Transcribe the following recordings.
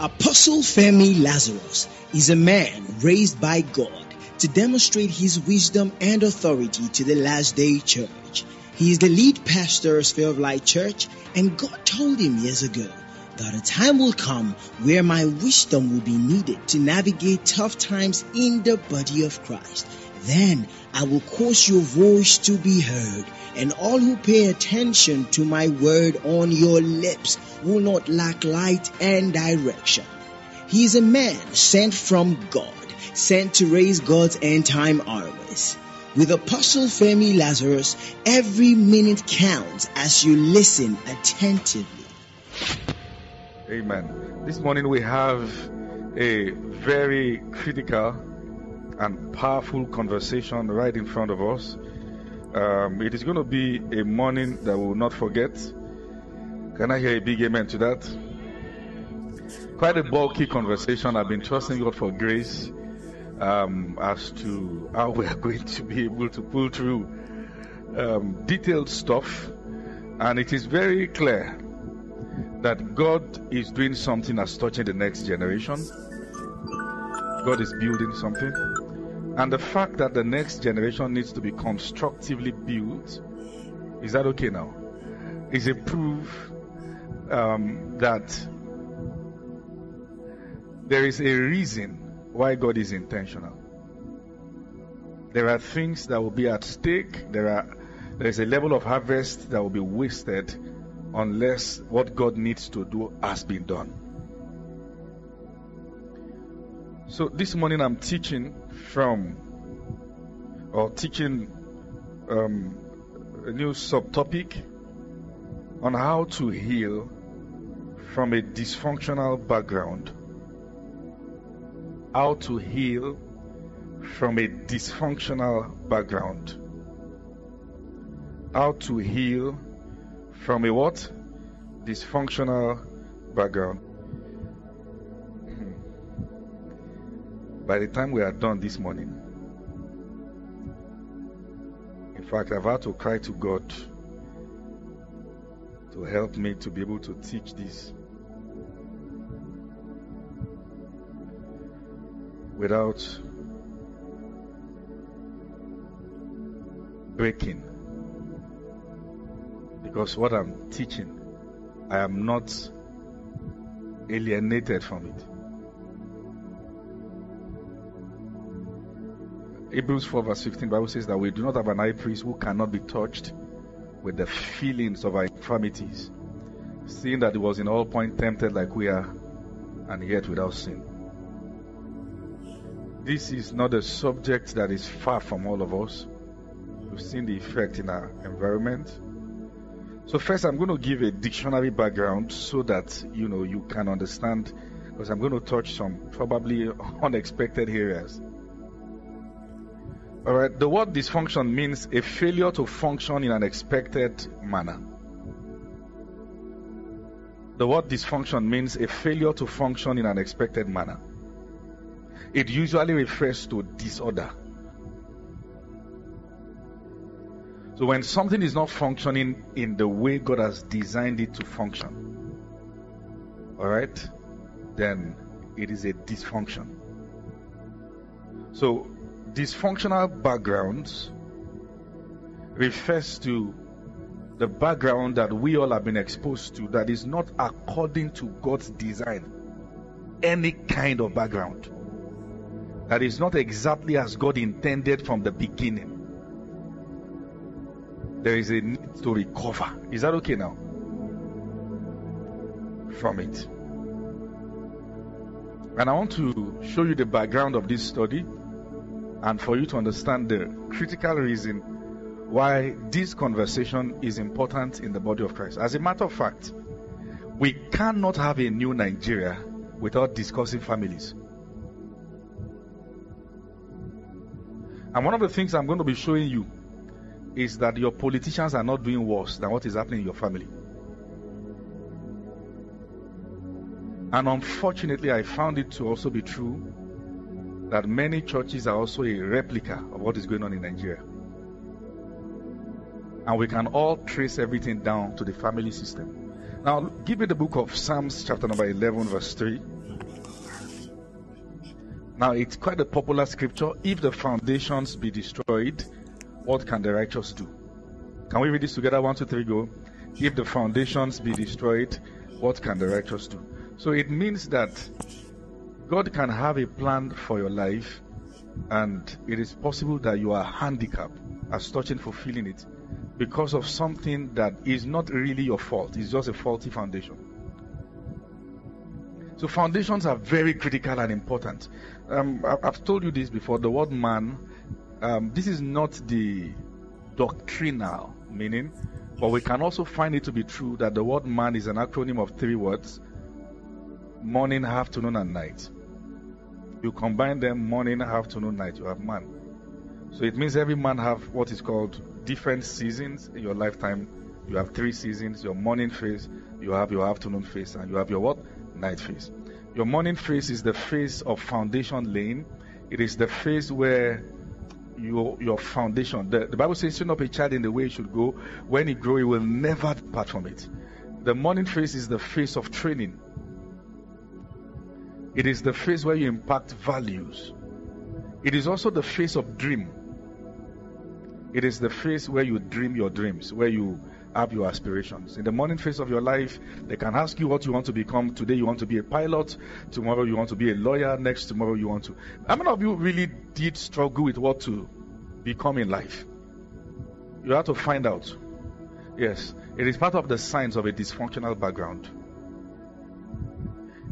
Apostle Femi Lazarus is a man raised by God to demonstrate his wisdom and authority to the last day church. He is the lead pastor of Sphere of Light Church, and God told him years ago that a time will come where my wisdom will be needed to navigate tough times in the body of Christ. Then I will cause your voice to be heard, and all who pay attention to my word on your lips will not lack light and direction. He is a man sent from God, sent to raise God's end time armies. With Apostle Femi Lazarus, every minute counts as you listen attentively. Amen. This morning we have a very critical and powerful conversation right in front of us. Um, it is going to be a morning that we will not forget. Can I hear a big amen to that? Quite a bulky conversation. I've been trusting God for grace um, as to how we are going to be able to pull through um, detailed stuff. And it is very clear that God is doing something as touching the next generation. God is building something. And the fact that the next generation needs to be constructively built, is that okay now? Is a proof um, that there is a reason why God is intentional. There are things that will be at stake. There are there is a level of harvest that will be wasted unless what God needs to do has been done. So this morning I'm teaching from or teaching um, a new subtopic on how to heal from a dysfunctional background. How to heal from a dysfunctional background. How to heal from a what? Dysfunctional background. By the time we are done this morning, in fact, I've had to cry to God to help me to be able to teach this without breaking. Because what I'm teaching, I am not alienated from it. Hebrews 4 verse 15 Bible says that we do not have an high priest who cannot be touched with the feelings of our infirmities, seeing that he was in all point tempted like we are, and yet without sin. This is not a subject that is far from all of us. We've seen the effect in our environment. So first I'm going to give a dictionary background so that you know you can understand because I'm going to touch some probably unexpected areas. All right, the word dysfunction means a failure to function in an expected manner. The word dysfunction means a failure to function in an expected manner. It usually refers to disorder. So when something is not functioning in the way God has designed it to function, all right, then it is a dysfunction. So dysfunctional backgrounds refers to the background that we all have been exposed to that is not according to God's design. Any kind of background that is not exactly as God intended from the beginning. There is a need to recover. Is that okay now? From it. And I want to show you the background of this study and for you to understand the critical reason why this conversation is important in the body of Christ. As a matter of fact, we cannot have a new Nigeria without discussing families. And one of the things I'm going to be showing you is that your politicians are not doing worse than what is happening in your family. And unfortunately, I found it to also be true that many churches are also a replica of what is going on in Nigeria. And we can all trace everything down to the family system. Now, give me the book of Psalms, chapter number 11, verse 3. Now, it's quite a popular scripture. If the foundations be destroyed, what can the righteous do? Can we read this together? One, two, three, go. If the foundations be destroyed, what can the righteous do? So it means that God can have a plan for your life, and it is possible that you are handicapped as touching fulfilling it because of something that is not really your fault. It's just a faulty foundation. So foundations are very critical and important. Um, I've told you this before. The word man, um, this is not the doctrinal meaning, but we can also find it to be true that the word man is an acronym of three words morning, afternoon, and night. You combine them morning, afternoon, night, you have man. So it means every man have what is called different seasons in your lifetime. You have three seasons, your morning phase, you have your afternoon phase, and you have your what? Night phase. Your morning phase is the phase of foundation laying. It is the phase where your your foundation. The, the Bible says, "Train up a child in the way he should go. When he grow, he will never depart from it." The morning phase is the phase of training. It is the phase where you impact values. It is also the phase of dream. It is the phase where you dream your dreams, where you have your aspirations. In the morning phase of your life, they can ask you what you want to become. Today you want to be a pilot. Tomorrow you want to be a lawyer. Next tomorrow you want to. How many of you really did struggle with what to become in life? You have to find out. Yes, it is part of the signs of a dysfunctional background.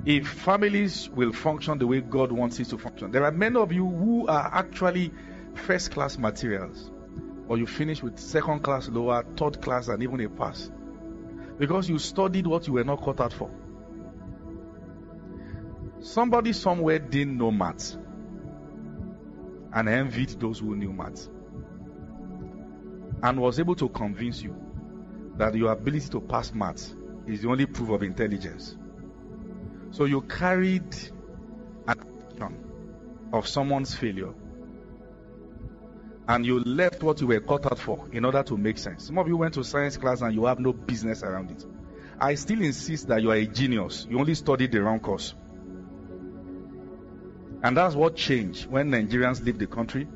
If families will function the way God wants it to function, there are many of you who are actually first class materials or you finish with second class, lower, third class, and even a pass. Because you studied what you were not cut out for. Somebody somewhere didn't know maths and envied those who knew maths and was able to convince you that your ability to pass maths is the only proof of intelligence. So you carried an action of someone's failure and you left what you were cut out for in order to make sense. Some of you went to science class and you have no business around it. I still insist that you are a genius. You only studied the wrong course. And that's what changed when Nigerians leave the country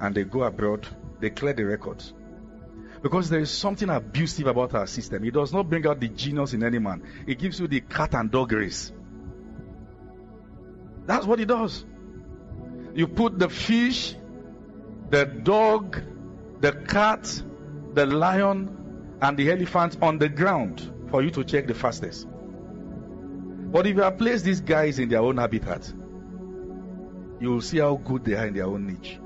and they go abroad, they clear the records. Because there is something abusive about our system. It does not bring out the genius in any man, it gives you the cat and dog race. That's what he does. You put the fish the dog, the cat, the lion, and the elephant on the ground for you to check the fastest. But if you have placed these guys in their own habitat, you will see how good they are in their own niche.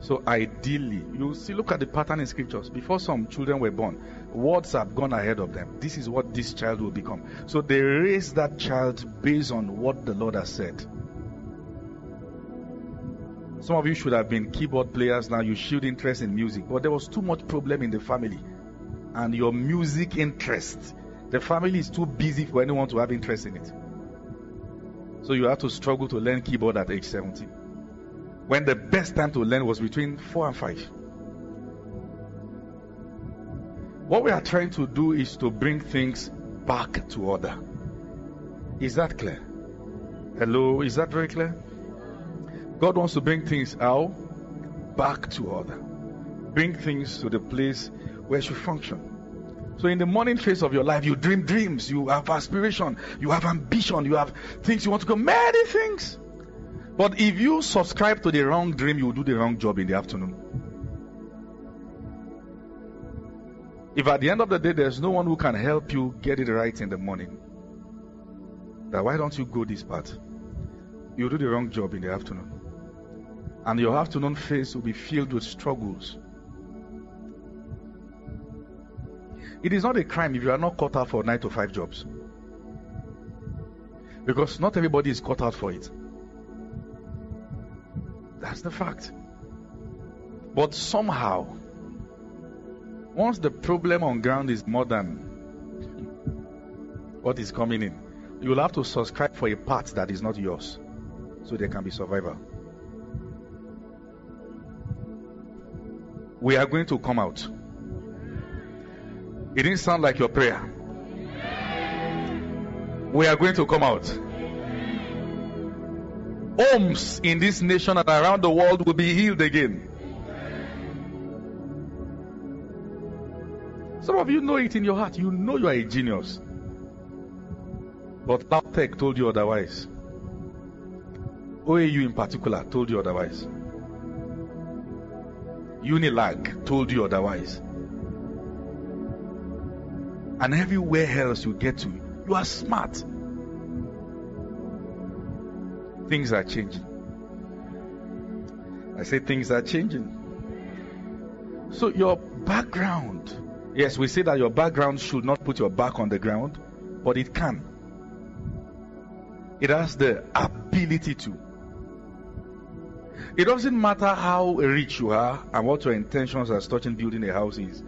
So ideally, you see, look at the pattern in scriptures. Before some children were born, words have gone ahead of them. This is what this child will become. So they raise that child based on what the Lord has said. Some of you should have been keyboard players now. You showed interest in music, but there was too much problem in the family, and your music interest. The family is too busy for anyone to have interest in it. So you have to struggle to learn keyboard at age 17. When the best time to learn was between 4 and 5. What we are trying to do is to bring things back to order. Is that clear? Hello, is that very clear? God wants to bring things out back to order. Bring things to the place where it should function. So in the morning phase of your life, you dream dreams, you have aspiration, you have ambition, you have things you want to go, many things. But if you subscribe to the wrong dream, you will do the wrong job in the afternoon. If at the end of the day there's no one who can help you get it right in the morning, then why don't you go this path? You do the wrong job in the afternoon and your afternoon phase will be filled with struggles. It is not a crime if you are not caught out for nine to five jobs. Because not everybody is caught out for it. That's the fact. But somehow, once the problem on ground is more than what is coming in, you will have to subscribe for a part that is not yours so there can be survival. we are going to come out. It didn't sound like your prayer. we are going to come out. Homes in this nation and around the world will be healed again. Some of you know it in your heart. You know you are a genius. But LAUTECH told you otherwise. OAU in particular told you otherwise. Unilag told you otherwise. And everywhere else you get to, you are smart. Things are changing. I say things are changing. So your background, yes, we say that your background should not put your back on the ground, but it can. It has the ability to. It doesn't matter how rich you are and what your intentions as touching building a house is.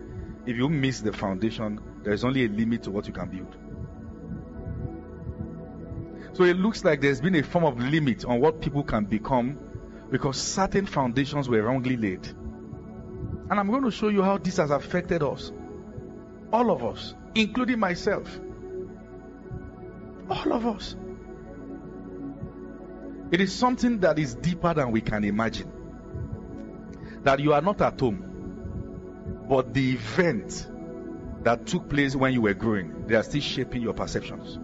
If you miss the foundation, there is only a limit to what you can build. So it looks like there's been a form of limit on what people can become because certain foundations were wrongly laid. And I'm going to show you how this has affected us. All of us, including myself. All of us. It is something that is deeper than we can imagine. That you are not at home, but the event that took place when you were growing, they are still shaping your perceptions.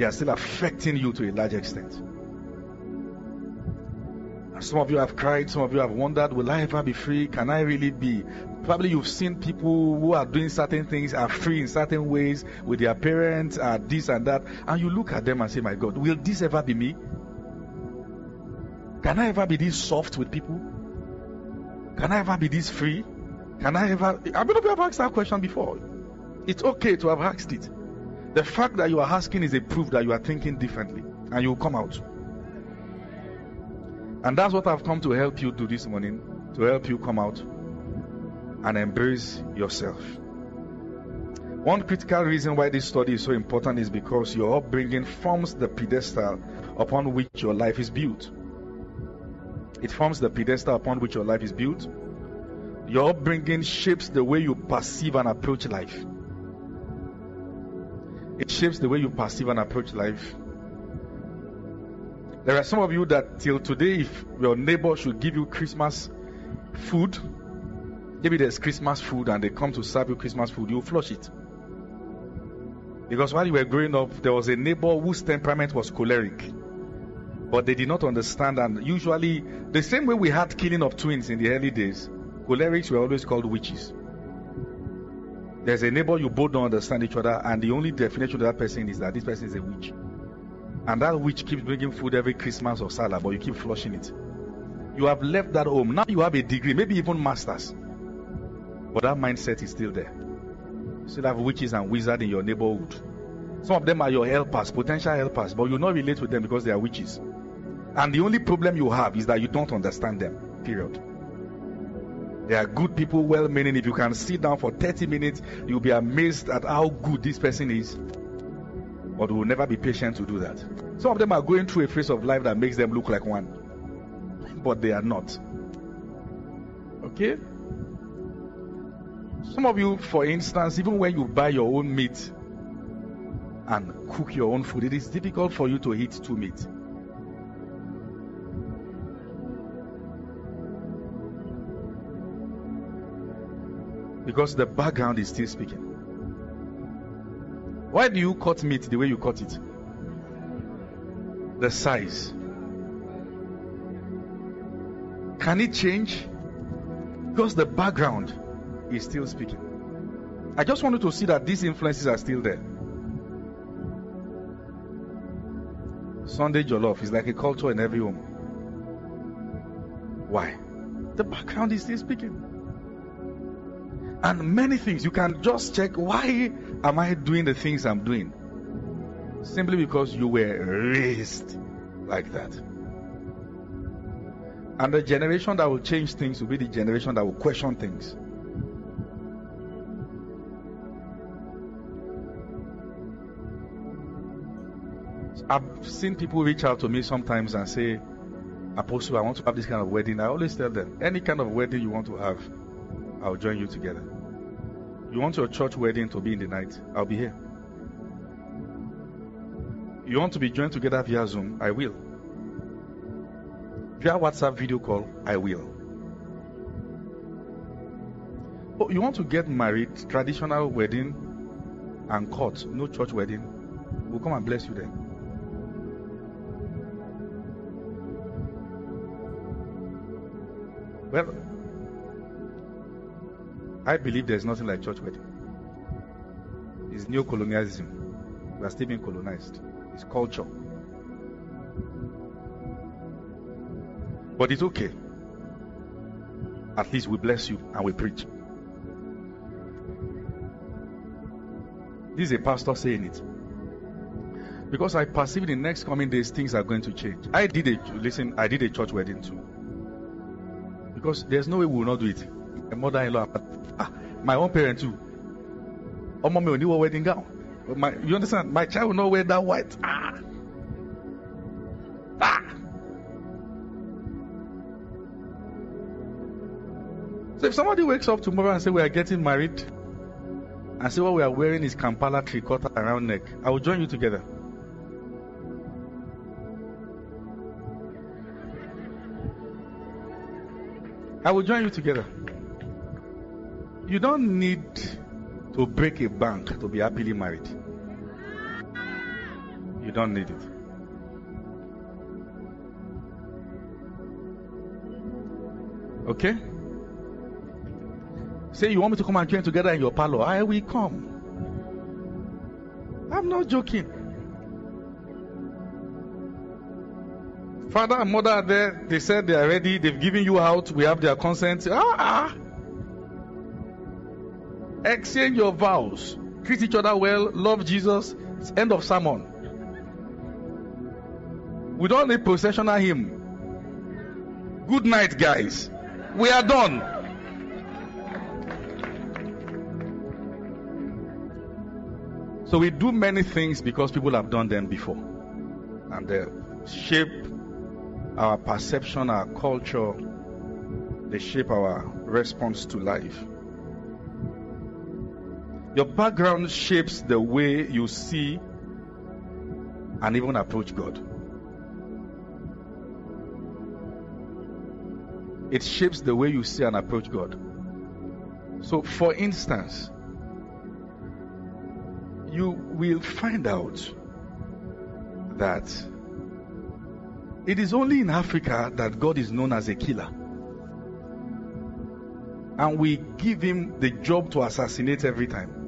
They are still affecting you to a large extent. Some of you have cried, some of you have wondered, will I ever be free? Can I really be? Probably you've seen people who are doing certain things, are free in certain ways with their parents, are this and that, and you look at them and say, My God, will this ever be me? Can I ever be this soft with people? Can I ever be this free? Can I ever? I mean, have asked that question before. It's okay to have asked it. The fact that you are asking is a proof that you are thinking differently and you will come out. And that's what I've come to help you do this morning to help you come out and embrace yourself. One critical reason why this study is so important is because your upbringing forms the pedestal upon which your life is built. It forms the pedestal upon which your life is built. Your upbringing shapes the way you perceive and approach life. It shapes the way you perceive and approach life. There are some of you that till today, if your neighbor should give you Christmas food, maybe there's Christmas food and they come to serve you Christmas food, you flush it. Because while you were growing up, there was a neighbor whose temperament was choleric. But they did not understand, and usually, the same way we had killing of twins in the early days, cholerics were always called witches. There's a neighbor you both don't understand each other, and the only definition of that person is that this person is a witch. And that witch keeps bringing food every Christmas or Salah, but you keep flushing it. You have left that home. Now you have a degree, maybe even masters. But that mindset is still there. You still have witches and wizards in your neighborhood. Some of them are your helpers, potential helpers, but you not relate with them because they are witches. And the only problem you have is that you don't understand them. Period. They are good people, well meaning. If you can sit down for 30 minutes, you'll be amazed at how good this person is but we'll never be patient to do that. Some of them are going through a phase of life that makes them look like one, but they are not. Okay? Some of you, for instance, even when you buy your own meat and cook your own food, it is difficult for you to eat two meat. Because the background is still speaking. Why do you cut meat the way you cut it? The size. Can it change? Because the background is still speaking. I just wanted to see that these influences are still there. Sunday Jollof is like a culture in every home. Why? The background is still speaking. And many things you can just check why am I doing the things I'm doing? Simply because you were raised like that. And the generation that will change things will be the generation that will question things. I've seen people reach out to me sometimes and say, Apostle, I want to have this kind of wedding. I always tell them, any kind of wedding you want to have, I'll join you together. You want your church wedding to be in the night? I'll be here. You want to be joined together via Zoom? I will. Via WhatsApp video call? I will. Oh, you want to get married, traditional wedding and court, no church wedding? We'll come and bless you then. Well, I believe there's nothing like church wedding. It's neo colonialism. We are still being colonized. It's culture. But it's okay. At least we bless you and we preach. This is a pastor saying it. Because I perceive in the next coming days things are going to change. I did a listen, I did a church wedding too. Because there's no way we will not do it. My mother-in-law, ah, my own parent too. Oh, mommy, only wedding gown. My, you understand? My child will not wear that white. Ah. Ah. So if somebody wakes up tomorrow and say we are getting married, and say what we are wearing is Kampala quarter around neck, I will join you together. I will join you together. You don't need to break a bank to be happily married. You don't need it. Okay? Say you want me to come and join together in your parlor. I will come. I'm not joking. Father and mother are there. They said they are ready. They've given you out. We have their consent. Ah, ah. Exchange your vows. Treat each other well. Love Jesus. It's end of sermon. We don't need processional hymn. Good night, guys. We are done. So we do many things because people have done them before. And they shape our perception, our culture, they shape our response to life. Your background shapes the way you see and even approach God. It shapes the way you see and approach God. So, for instance, you will find out that it is only in Africa that God is known as a killer. And we give him the job to assassinate every time.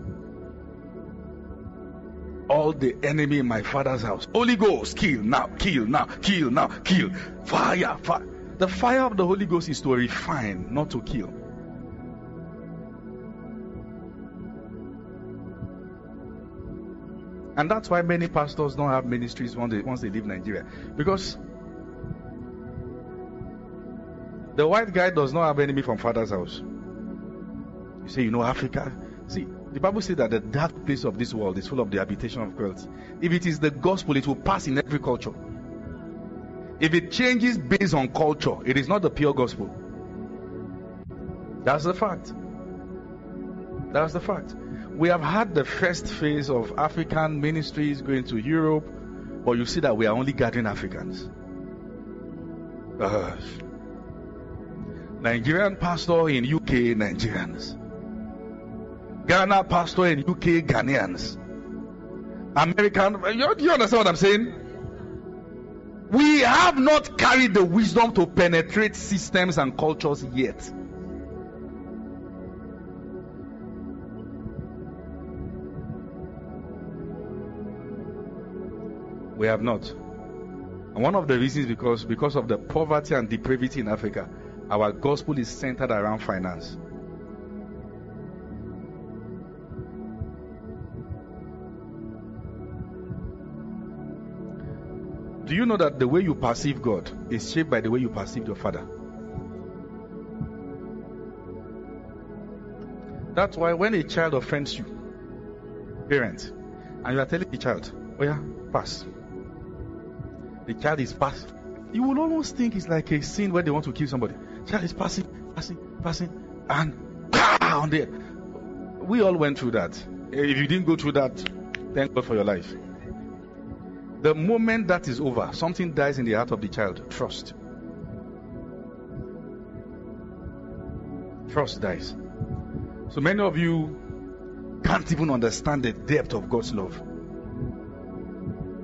All the enemy in my father's house. Holy Ghost, kill now, kill now, kill now, kill. Fire, fire. The fire of the Holy Ghost is to refine, not to kill. And that's why many pastors don't have ministries once they, once they leave Nigeria. Because the white guy does not have enemy from father's house. You say, you know, Africa. See, the Bible says that the dark place of this world is full of the habitation of cruelty. If it is the gospel, it will pass in every culture. If it changes based on culture, it is not the pure gospel. That's the fact. That's the fact. We have had the first phase of African ministries going to Europe, but you see that we are only gathering Africans. Uh, Nigerian pastor in UK, Nigerians. Ghana pastor in UK, Ghanaians. American, you, you understand what I'm saying? We have not carried the wisdom to penetrate systems and cultures yet. We have not. And one of the reasons because because of the poverty and depravity in Africa, our gospel is centered around finance. Do you know that the way you perceive God is shaped by the way you perceive your father? That's why when a child offends you, parent, and you are telling the child, Oh yeah, pass. The child is passing. You will almost think it's like a scene where they want to kill somebody. Child is passing, passing, passing, and on there. We all went through that. If you didn't go through that, thank God for your life. The moment that is over, something dies in the heart of the child. Trust. Trust dies. So many of you can't even understand the depth of God's love.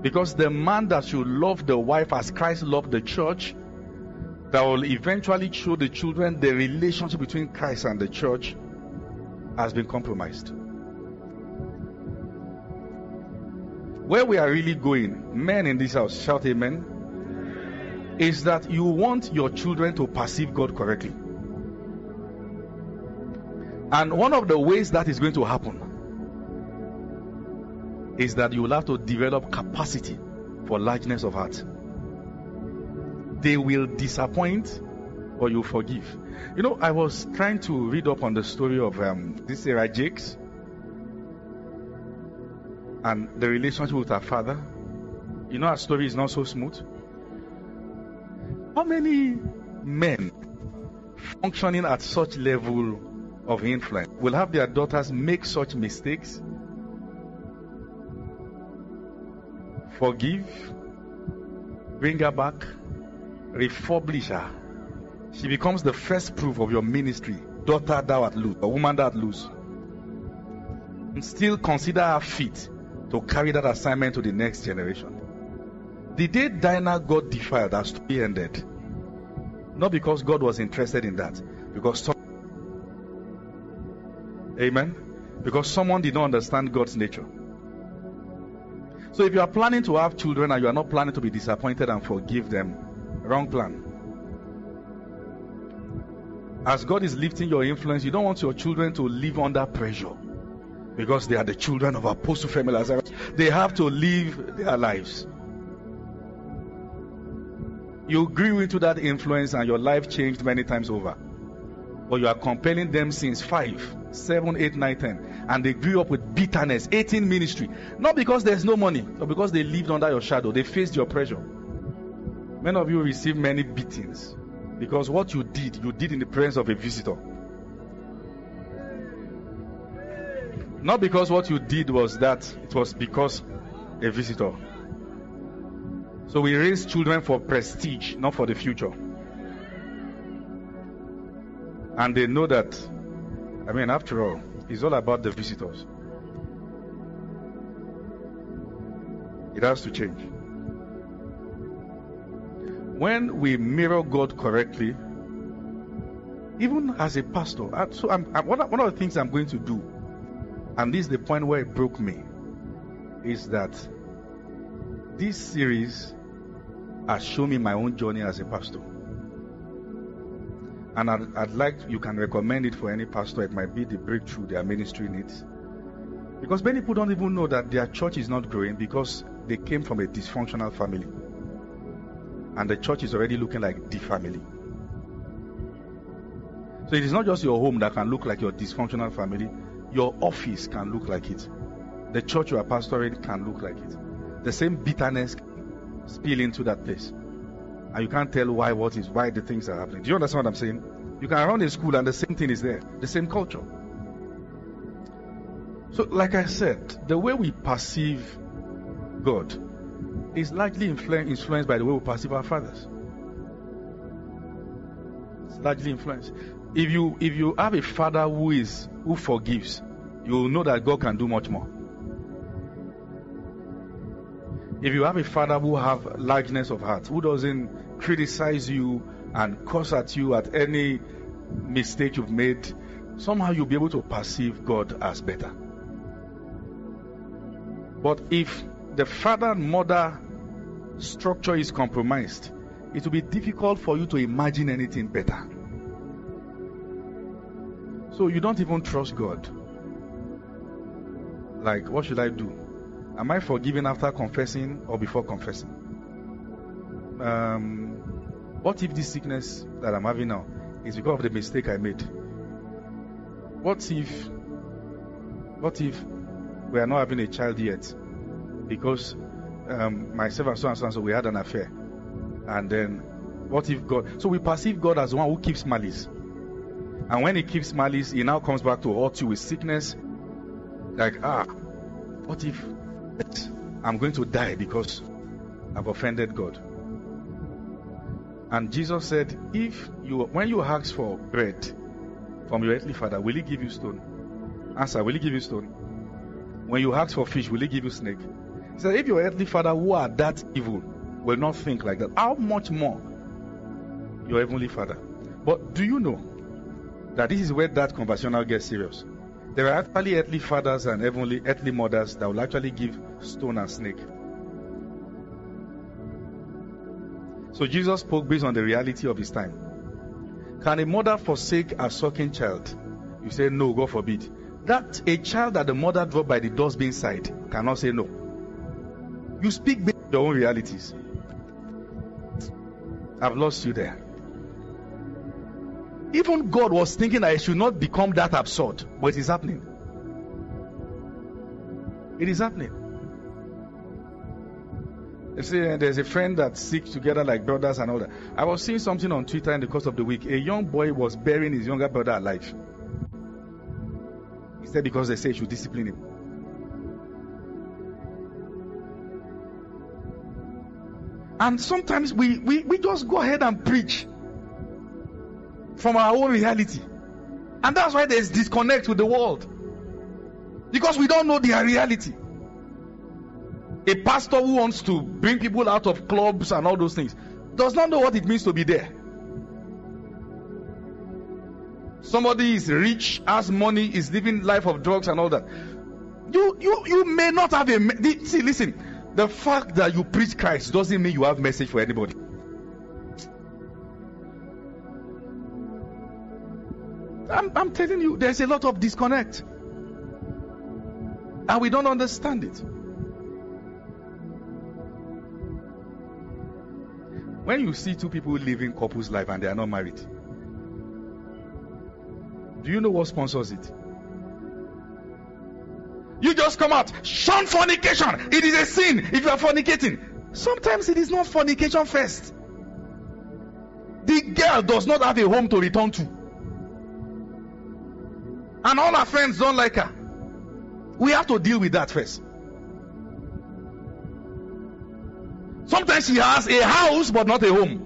Because the man that should love the wife as Christ loved the church, that will eventually show the children the relationship between Christ and the church, has been compromised. Where we are really going, men in this house, shout amen, is that you want your children to perceive God correctly. And one of the ways that is going to happen is that you will have to develop capacity for largeness of heart. They will disappoint or you forgive. You know, I was trying to read up on the story of um, this Sarah Jakes and the relationship with her father. You know, her story is not so smooth. How many men functioning at such level of influence will have their daughters make such mistakes forgive, bring her back, refurbish her. She becomes the first proof of your ministry. Daughter thou art loose, a woman that lose. And still consider her fit to carry that assignment to the next generation. The day Dinah got defiled, that story ended. Not because God was interested in that, because some... Amen. Because someone did not understand God's nature. So if you are planning to have children and you are not planning to be disappointed and forgive them, wrong plan. As God is lifting your influence, you don't want your children to live under pressure because they are the children of Apostle Femi Lazarus. They have to live their lives. You grew into that influence and your life changed many times over. But you are compelling them since 5, 7, 8, 9, 10. And they grew up with bitterness, 18 ministry. Not because there's no money, but because they lived under your shadow. They faced your pressure. Many of you received many beatings because what you did, you did in the presence of a visitor. Not because what you did was that, it was because a visitor. So we raise children for prestige, not for the future. And they know that, I mean, after all, it's all about the visitors. It has to change. When we mirror God correctly, even as a pastor, so I'm, I'm, one, of, one of the things I'm going to do, and this is the point where it broke me, is that this series has shown me my own journey as a pastor. And I'd, I'd, like you can recommend it for any pastor. It might be the breakthrough their ministry needs. Because many people don't even know that their church is not growing because they came from a dysfunctional family. And the church is already looking like the family. So it is not just your home that can look like your dysfunctional family, your office can look like it. The church you are pastoring can look like it. The same bitterness spill into that place and you can't tell why what is why the things are happening. Do you understand what I'm saying? You can run a school and the same thing is there, the same culture. So, like I said, the way we perceive God is largely influenced by the way we perceive our fathers. It's largely influenced. If you if you have a father who is who forgives, you will know that God can do much more. If you have a father who have largeness of heart, who doesn't criticize you and curse at you at any mistake you've made, somehow you'll be able to perceive God as better. But if the father and mother structure is compromised, it will be difficult for you to imagine anything better. So you don't even trust God. Like, what should I do? Am I forgiven after confessing or before confessing? Um, what if this sickness that I'm having now is because of the mistake I made? What if, what if we are not having a child yet because um, myself and so and so and so we had an affair, and then what if God? So we perceive God as one who keeps malice, and when He keeps malice, He now comes back to hurt you with sickness. Like ah, what if I'm going to die because I've offended God. And Jesus said, if you when you ask for bread from your earthly father, will he give you stone? Answer, will he give you stone? When you ask for fish, will he give you snake? He said, if your earthly father who are that evil will not think like that, how much more your heavenly father? But do you know that this is where that conversation now gets serious? There are actually earthly fathers and heavenly earthly mothers that will actually give stone and snake. So Jesus spoke based on the reality of his time. Can a mother forsake a sucking child? You say no, God forbid. That a child that the mother dropped by the dustbin side cannot say no. You speak based on your own realities. I've lost you there. Even God was thinking that it should not become that absurd, but it is happening. It is happening. You see, eh, there's a friend that seeks together like brothers and all that. I was seeing something on Twitter in the course of the week. A young boy was burying his younger brother alive. He said because they say he should discipline him. And sometimes we, we, we just go ahead and preach from our own reality. And that's why there's disconnect with the world. Because we don't know their reality. A pastor who wants to bring people out of clubs and all those things does not know what it means to be there. Somebody is rich, has money, is living life of drugs and all that. You you you may not have a see. Listen, the fact that you preach Christ doesn't mean you have message for anybody. I'm, I'm telling you, there's a lot of disconnect. And we don't understand it. When you see two people living couples life and they are not married, do you know what sponsors it? You just come out, shun fornication. It is a sin if you are fornicating. Sometimes it is not fornication first. The girl does not have a home to return to. And all her friends don't like her. We have to deal with that first. Sometimes she has a house but not a home.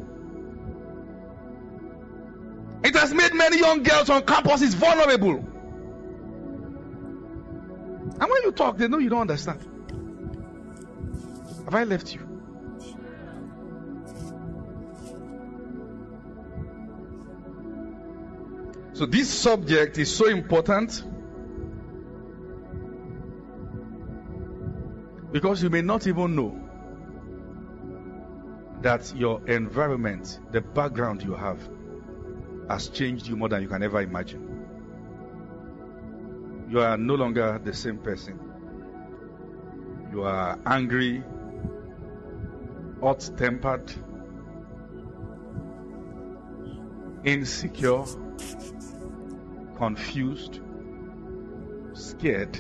It has made many young girls on campuses vulnerable. And when you talk, they know you don't understand. Have I left you? So, this subject is so important because you may not even know that your environment, the background you have, has changed you more than you can ever imagine. You are no longer the same person. You are angry, hot tempered, insecure, confused, scared,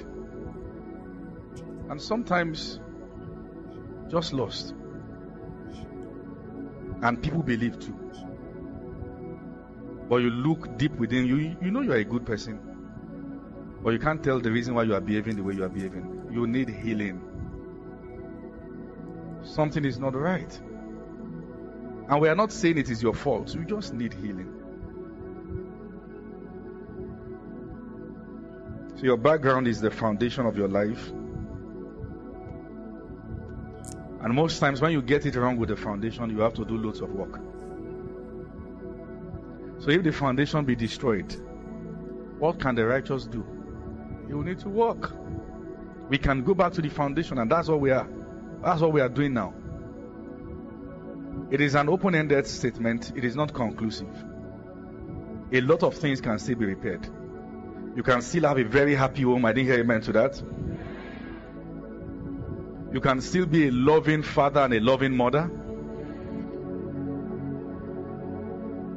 and sometimes just lost. And people believe too. But you look deep within you, you know you are a good person. But you can't tell the reason why you are behaving the way you are behaving. You need healing. Something is not right. And we are not saying it is your fault. You just need healing. So your background is the foundation of your life. And most times when you get it wrong with the foundation, you have to do loads of work. So if the foundation be destroyed, what can the righteous do? You need to work. We can go back to the foundation, and that's what we are. That's what we are doing now. It is an open-ended statement. It is not conclusive. A lot of things can still be repaired. You can still have a very happy home. I didn't hear amen to that. You can still be a loving father and a loving mother.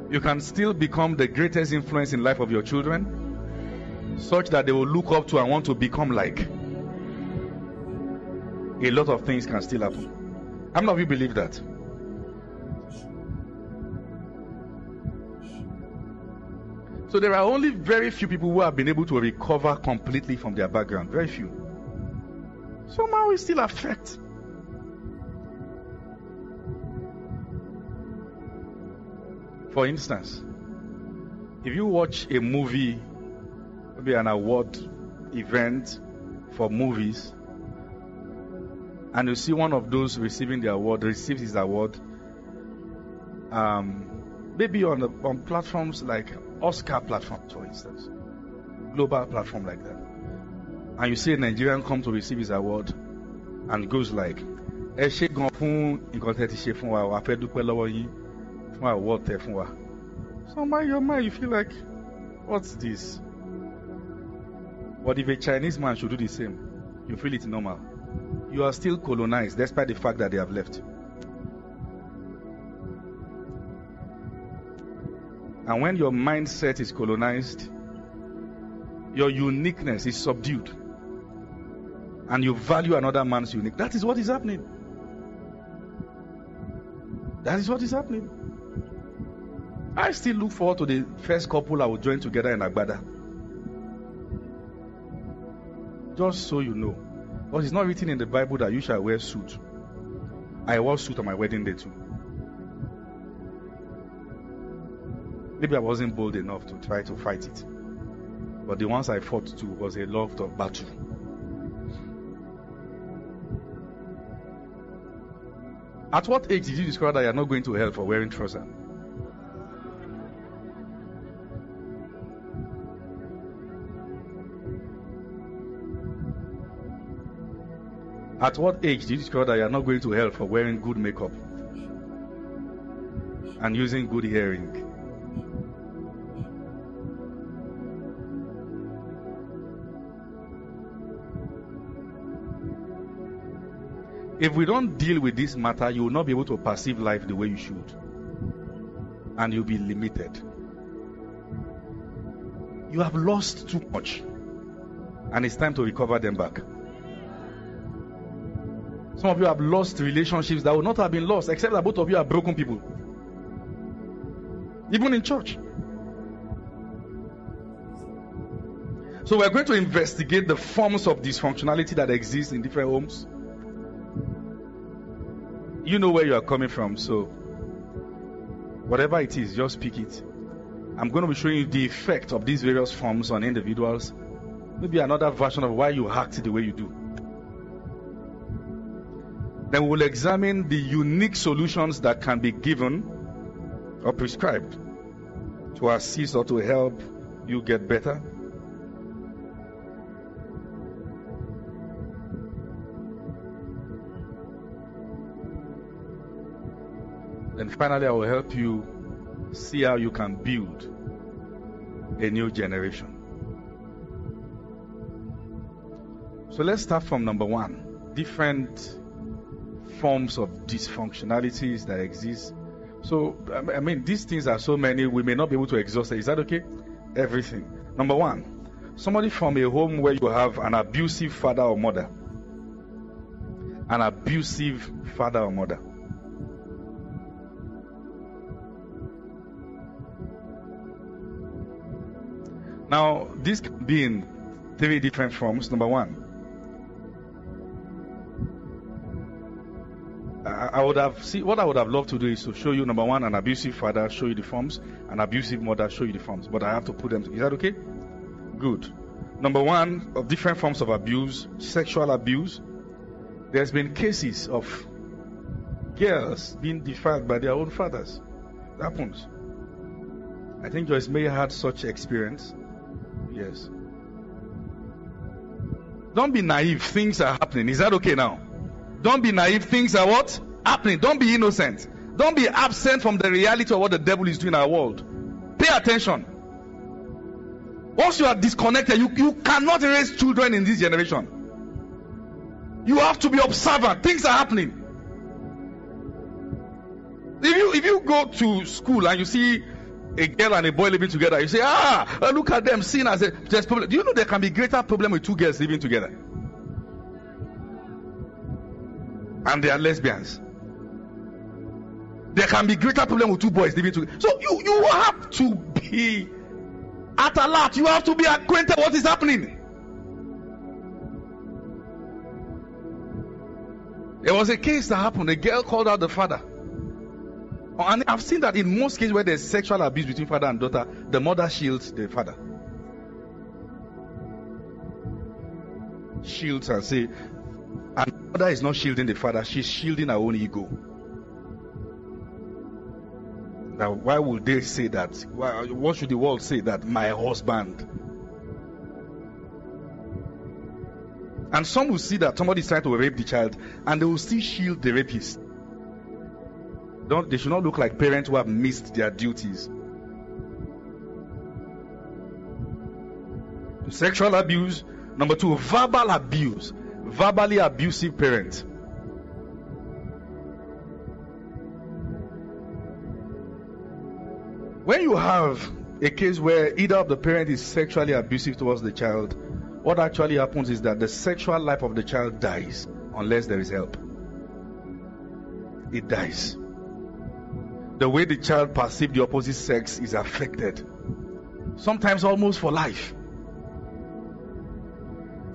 You can still become the greatest influence in life of your children, such that they will look up to and want to become like. A lot of things can still happen. How many of you believe that? So there are only very few people who have been able to recover completely from their background. Very few. Somehow it still affects. For instance, if you watch a movie, maybe an award event for movies, and you see one of those receiving the award receives his award, um, maybe on the, on platforms like Oscar platforms, for instance, global platform like that, and you see a Nigerian come to receive his award, and goes like, ẹ fún nǹkan wa fún tẹ́ fún wa. So my your mind you feel like, what's this? But if a Chinese man should do the same, you feel it normal. You are still colonized despite the fact that they have left. And when your mindset is colonized, your uniqueness is subdued. And you value another man's unique. That is what is happening. That is what is happening. I still look forward to the first couple I will join together in Agbada. Just so you know. But it's not written in the Bible that you shall wear suit. I wore suit on my wedding day too. Maybe I wasn't bold enough to try to fight it. But the ones I fought to was a love of battle. At what age did you discover that you're not going to hell for wearing trousers? At what age did you discover that you're not going to hell for wearing good makeup and using good hearing? If we don't deal with this matter, you will not be able to perceive life the way you should. And you'll be limited. You have lost too much. And it's time to recover them back. Some of you have lost relationships that would not have been lost, except that both of you are broken people. Even in church. So we're going to investigate the forms of dysfunctionality that exist in different homes. You know where you are coming from, so whatever it is, just pick it. I'm going to be showing you the effect of these various forms on individuals. Maybe another version of why you act the way you do. Then we'll examine the unique solutions that can be given or prescribed to assist or to help you get better. Then finally, I will help you see how you can build a new generation. So let's start from number one different forms of dysfunctionalities that exist. So, um, I mean, these things are so many, we may not be able to exhaust it. Is that okay? Everything. Number one, somebody from a home where you have an abusive father or mother. An abusive father or mother. Now, this can be in three different forms. Number one, I would have see what I would have loved to do is to show you number one an abusive father, show you the forms, an abusive mother, show you the forms. But I have to put them. Is that okay? Good. Number one of different forms of abuse, sexual abuse. There's been cases of girls being defiled by their own fathers. It happens. I think Joyce Meyer had such experience. Yes. Don't be naive. Things are happening. Is that okay now? Don't be naive. Things are what? Happening. Don't be innocent. Don't be absent from the reality of what the devil is doing in our world. Pay attention. Once you are disconnected, you, you cannot raise children in this generation. You have to be observant. Things are happening. If you if you go to school and you see a girl and a boy living together, you say, ah, look at them, seen as a there's problem. Do you know there can be greater problem with two girls living together? And they are lesbians. There can be greater problem with two boys living together. So you you have to be at alert. You have to be acquainted what is happening. There was a case that happened. A girl called out the father Oh, and I've seen that in most cases where there's sexual abuse between father and daughter, the mother shields the father. Shields and say, and the mother is not shielding the father, she's shielding her own ego. Now, why would they say that? Why, what should the world say that my husband? And some will see that somebody is trying to rape the child and they will still shield the rapist. Don't, they should not look like parents who have missed their duties. Sexual abuse. Number two, verbal abuse. Verbally abusive parents. When you have a case where either of the parent is sexually abusive towards the child, what actually happens is that the sexual life of the child dies unless there is help. It dies. The way the child perceives the opposite sex is affected, sometimes almost for life.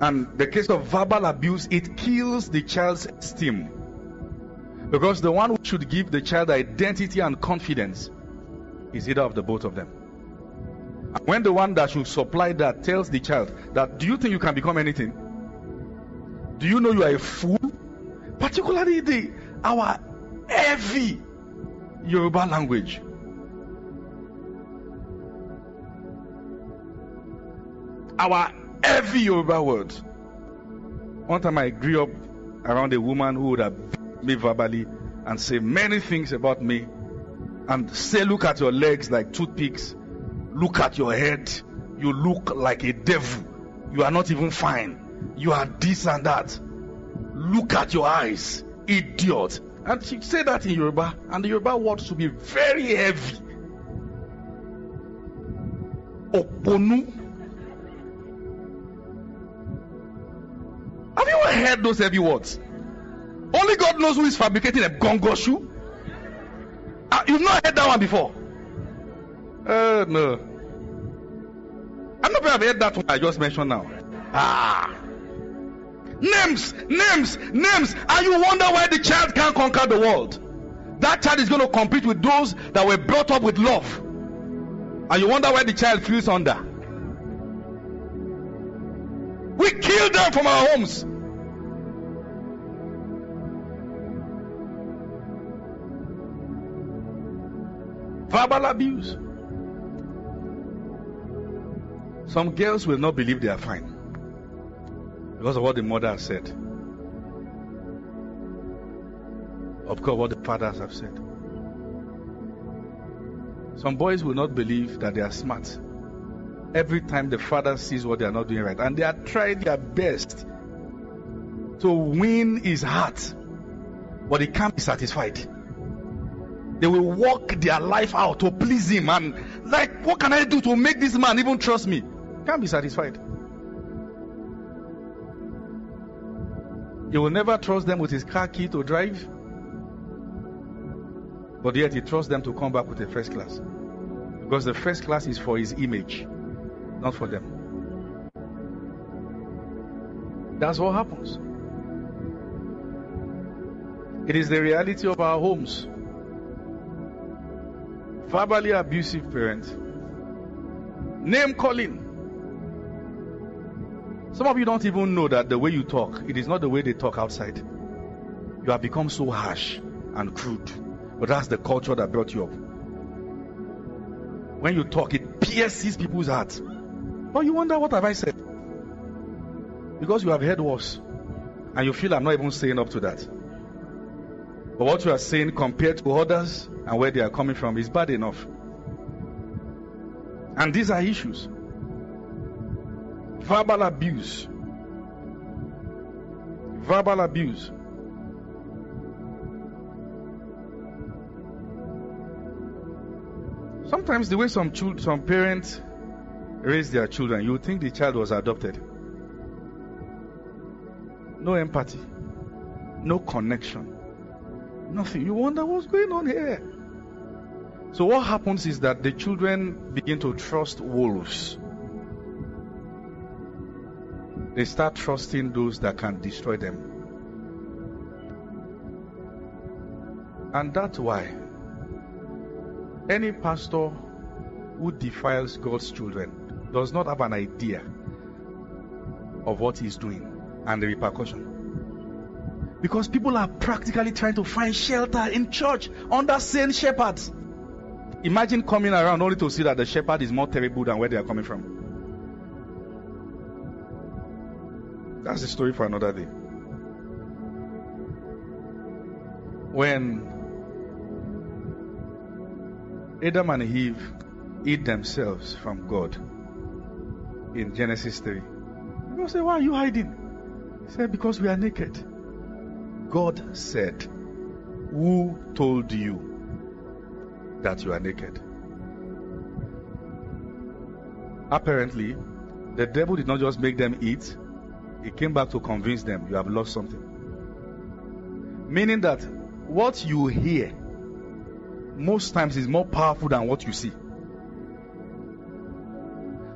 And the case of verbal abuse, it kills the child's esteem. Because the one who should give the child identity and confidence is either of the both of them. And when the one that should supply that tells the child that, do you think you can become anything? Do you know you are a fool? Particularly the our heavy Yoruba language. Our heavy Yoruba words. One time I grew up around a woman who would have me verbally and say many things about me and say, Look at your legs like toothpicks, look at your head, you look like a devil, you are not even fine, you are this and that. Look at your eyes, idiot. And she said that in Yoruba, and the Yoruba word should be very heavy. Oponu. Have you ever heard those heavy words? Only God knows who is fabricating a gongoshu. Uh, you've not heard that one before. Uh, no. I'm not sure I've heard that one I just mentioned now. Ah. Names, names, names. And you wonder why the child can't conquer the world. That child is going to compete with those that were brought up with love. And you wonder why the child feels under. We kill them from our homes. Verbal abuse. Some girls will not believe they are fine because of what the mother has said. Of course, what the fathers have said. Some boys will not believe that they are smart. Every time the father sees what they are not doing right, and they are trying their best to win his heart, but he can't be satisfied. They will work their life out to please him, and like, what can I do to make this man even trust me? Can't be satisfied. You will never trust them with his car key to drive. But yet he trusts them to come back with a first class. Because the first class is for his image, not for them. That's what happens. It is the reality of our homes. Verbally abusive parents. Name calling. Some of you don't even know that the way you talk, it is not the way they talk outside. You have become so harsh and crude. But that's the culture that brought you up. When you talk, it pierces people's hearts. But you wonder, what have I said? Because you have heard worse. And you feel I'm not even saying up to that. But what you are saying compared to others and where they are coming from is bad enough. And these are issues verbal abuse. Verbal abuse. Sometimes the way some children, some parents raise their children, you think the child was adopted. No empathy, no connection, nothing. You wonder what's going on here. So what happens is that the children begin to trust wolves. They start trusting those that can destroy them. And that's why any pastor who defiles God's children does not have an idea of what he's doing and the repercussion. Because people are practically trying to find shelter in church under sane shepherds. Imagine coming around only to see that the shepherd is more terrible than where they are coming from. That's a story for another day. When Adam and Eve hid themselves from God in Genesis 3, people say, Why are you hiding? He said, Because we are naked. God said, Who told you that you are naked? Apparently, the devil did not just make them eat, he came back to convince them you have lost something. Meaning that what you hear most times is more powerful than what you see.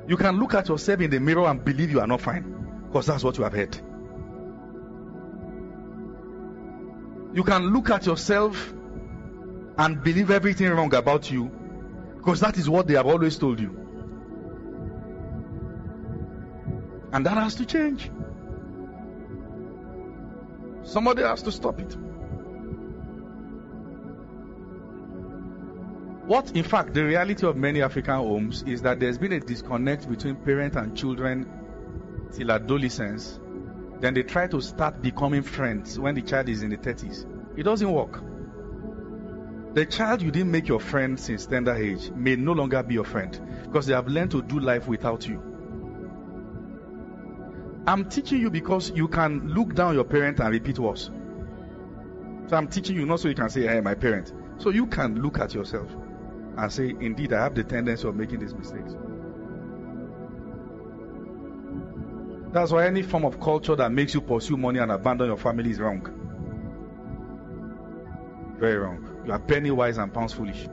You can look at yourself in the mirror and believe you are not fine because that's what you have heard. You can look at yourself and believe everything wrong about you because that is what they have always told you. And that has to change. Somebody has to stop it. What, in fact, the reality of many African homes is that there's been a disconnect between parent and children till adolescence. Then they try to start becoming friends when the child is in the 30s. It doesn't work. The child you didn't make your friend since tender age may no longer be your friend because they have learned to do life without you. I'm teaching you because you can look down your parent and repeat words. So I'm teaching you not so you can say, Hey, my parent. So you can look at yourself and say, Indeed, I have the tendency of making these mistakes. That's why any form of culture that makes you pursue money and abandon your family is wrong. Very wrong. You are penny wise and pounds foolish.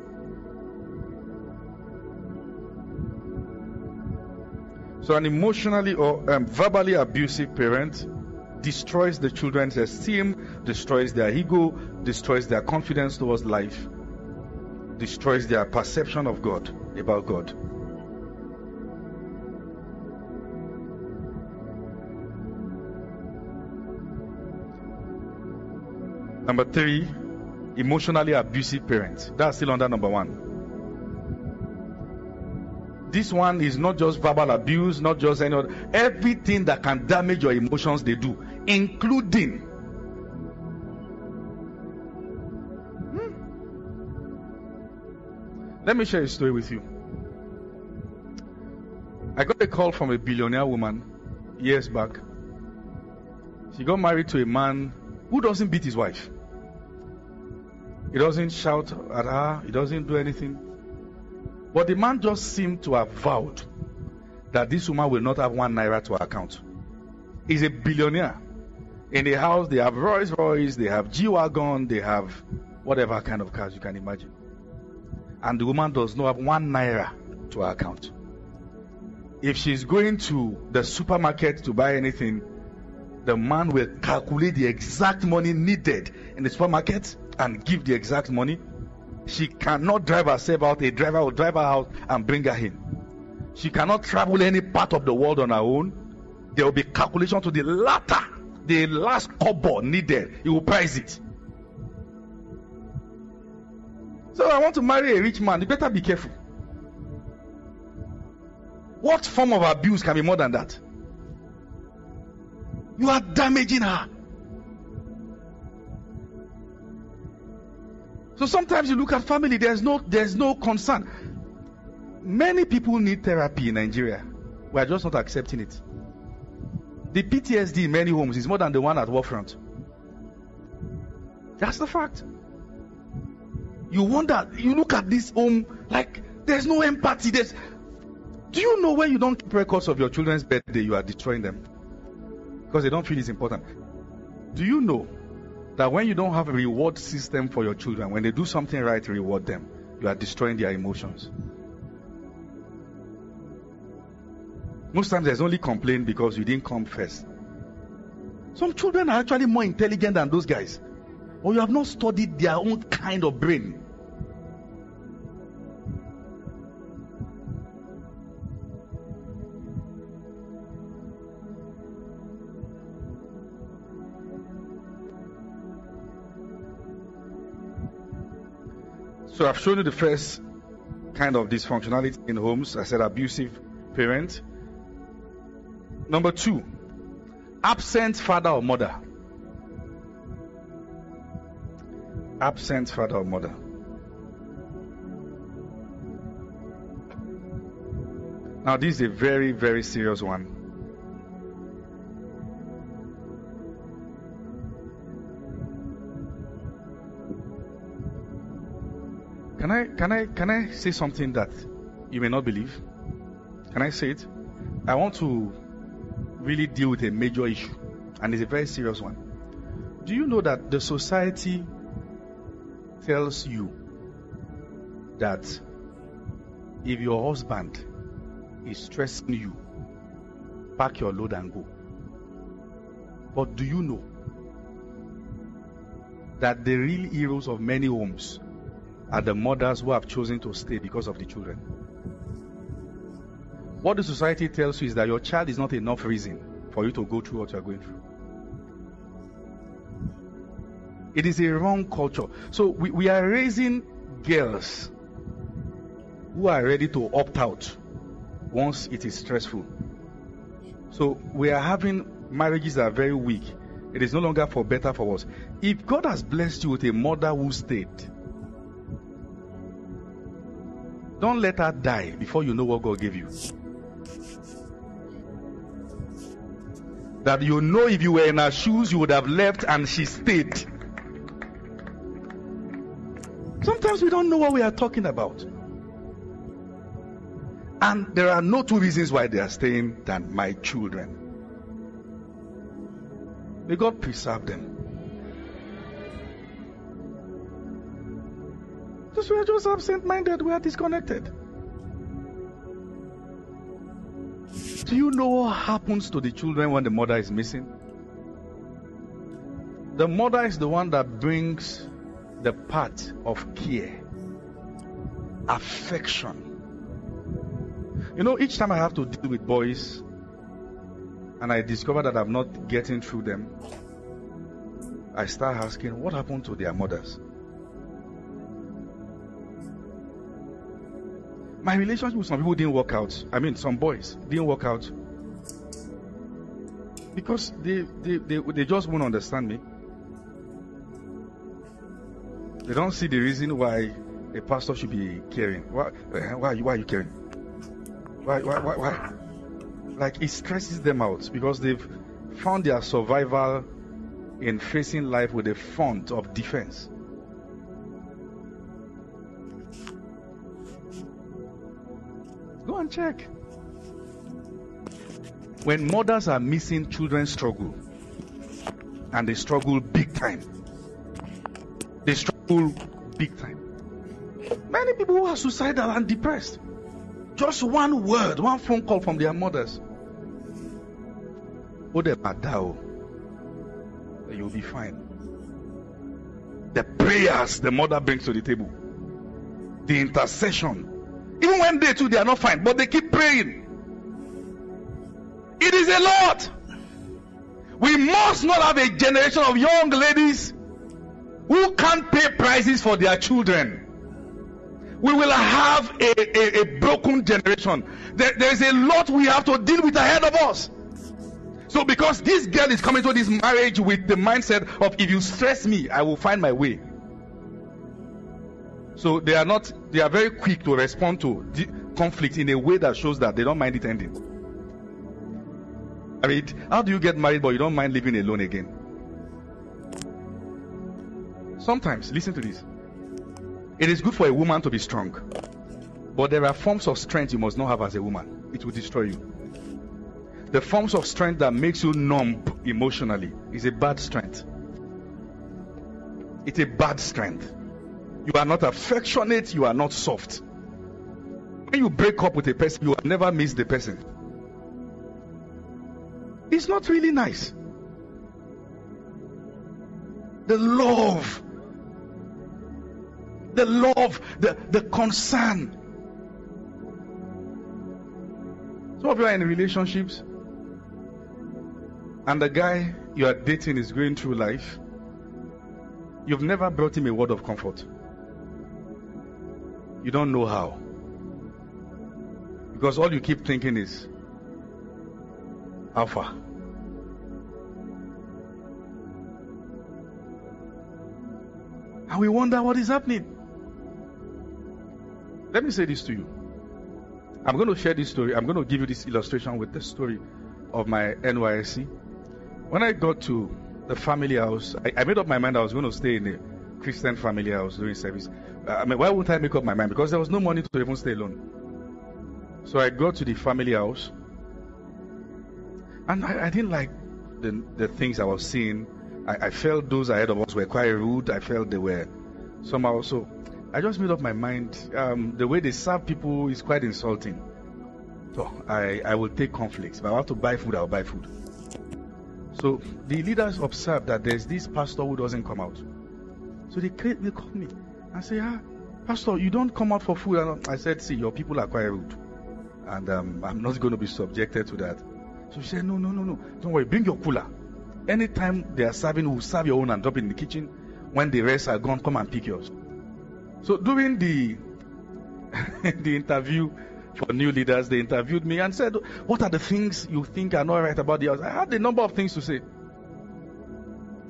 So, an emotionally or um, verbally abusive parent destroys the children's esteem, destroys their ego, destroys their confidence towards life, destroys their perception of God, about God. Number three, emotionally abusive parents. That's still under number one. This one is not just verbal abuse, not just any other, everything that can damage your emotions, they do, including. Hmm. Let me share a story with you. I got a call from a billionaire woman years back. She got married to a man who doesn't beat his wife. He doesn't shout at her, he doesn't do anything. But the man just seemed to have vowed that this woman will not have one naira to her account. He's a billionaire. In the house, they have Rolls Royce, they have G Wagon, they have whatever kind of cars you can imagine. And the woman does not have one naira to her account. If she's going to the supermarket to buy anything, the man will calculate the exact money needed in the supermarket and give the exact money. She cannot drive herself out. A driver will drive her out and bring her in. She cannot travel any part of the world on her own. There will be calculation to the latter, the last kobo needed. He will price it. So I want to marry a rich man. You better be careful. What form of abuse can be more than that? You are damaging her. So sometimes you look at family, there's no there's no concern. Many people need therapy in Nigeria. We are just not accepting it. The PTSD in many homes is more than the one at Warfront. That's the fact. You wonder, you look at this home like there's no empathy. There's do you know when you don't keep records of your children's birthday, you are destroying them? Because they don't feel it's important. Do you know that when you don't have a reward system for your children, when they do something right, reward them, you are destroying their emotions. Most times there's only complaint because you didn't come first. Some children are actually more intelligent than those guys. Or you have not studied their own kind of brain. So I've shown you the first kind of dysfunctionality in homes. I said abusive parent. Number two, absent father or mother. Absent father or mother. Now, this is a very, very serious one. I can I can I say something that you may not believe? Can I say it? I want to really deal with a major issue, and it's a very serious one. Do you know that the society tells you that if your husband is stressing you, pack your load and go. But do you know that the real heroes of many homes are the mothers who have chosen to stay because of the children? What the society tells you is that your child is not enough reason for you to go through what you are going through. It is a wrong culture. So we, we are raising girls who are ready to opt out once it is stressful. So we are having marriages that are very weak. It is no longer for better for us. If God has blessed you with a mother who stayed, don't let her die before you know what God gave you. That you know if you were in her shoes, you would have left and she stayed. Sometimes we don't know what we are talking about. And there are no two reasons why they are staying than my children. May God preserve them. Because we are just absent minded, we are disconnected. Do you know what happens to the children when the mother is missing? The mother is the one that brings the part of care, affection, you know, each time I have to deal with boys and I discover that I'm not getting through them, I start asking, what happened to their mothers? My relationship with some people didn't work out. I mean, some boys didn't work out because they, they, they, they just won't understand me. They don't see the reason why a pastor should be caring. Why, eh, why, are, you, why are you caring? Why, why, why, why? Like it stresses them out because they've found their survival in facing life with a font of defense. Go and check. When mothers are missing, children struggle. And they struggle big time. They struggle big time. Many people who are suicidal and depressed. Just one word, one phone call from their mothers. You'll be fine. The prayers the mother brings to the table, the intercession. Even when they too they are not fine, but they keep praying. It is a lot. We must not have a generation of young ladies who can't pay prices for their children we will have a, a, a broken generation. There, there's a lot we have to deal with ahead of us. So, because this girl is coming to this marriage with the mindset of if you stress me, I will find my way. So they are not, they are very quick to respond to conflict in a way that shows that they don't mind it ending. I mean, how do you get married but you don't mind living alone again? Sometimes, listen to this. It is good for a woman to be strong. But there are forms of strength you must not have as a woman. It will destroy you. The forms of strength that makes you numb emotionally is a bad strength. It's a bad strength. You are not affectionate, you are not soft. When you break up with a person, you will never miss the person. It's not really nice. The love the love, the, the concern. Some of you are in relationships, and the guy you are dating is going through life. You've never brought him a word of comfort. You don't know how. Because all you keep thinking is, far? And we wonder what is happening. Let me say this to you. I'm going to share this story. I'm going to give you this illustration with the story of my NYSC. When I got to the family house, I, I, made up my mind I was going to stay in a Christian family house during service. I mean, why wouldn't I make up my mind? Because there was no money to even stay alone. So I got to the family house, and I, I didn't like the, the things I was seeing. I, I, felt those ahead of us were quite rude. I felt they were somehow so. I just made up my mind. Um, the way they serve people is quite insulting. So I, I will take conflicts. If I have to buy food, I'll buy food. So the leaders observed that there's this pastor who doesn't come out. So they, they called me and say, ah, Pastor, you don't come out for food. And I said, see, your people are quite rude. And um, I'm not going to be subjected to that. So she said, no, no, no, no. Don't worry. Bring your cooler. Anytime they are serving, we'll serve your own and drop in the kitchen. When the rest are gone, come and pick yours. So during the the interview for new leaders, they interviewed me and said, What are the things you think are not right about the house? I had a number of things to say.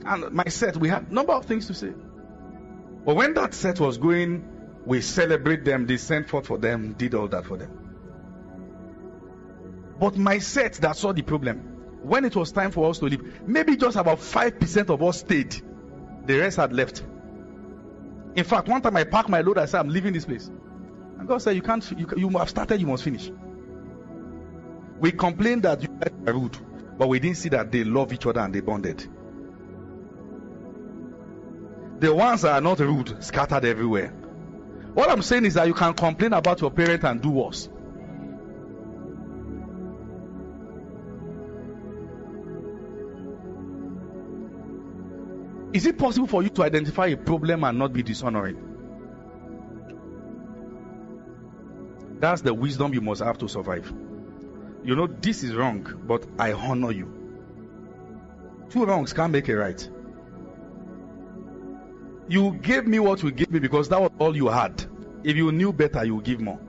And my set, we had a number of things to say. But when that set was going, we celebrate them, they sent forth for them, did all that for them. But my set that saw the problem, when it was time for us to leave, maybe just about 5% of us stayed. The rest had left. In fact, one time I packed my load, I said, I'm leaving this place. And God said, You can't, you, you have started, you must finish. We complained that you are rude, but we didn't see that they love each other and they bonded. The ones that are not rude scattered everywhere. What I'm saying is that you can complain about your parent and do worse. Is it possible for you to identify a problem and not be dishonoring? That's the wisdom you must have to survive. You know, this is wrong, but I honor you. Two wrongs can't make a right. You gave me what you gave me because that was all you had. If you knew better, you would give more.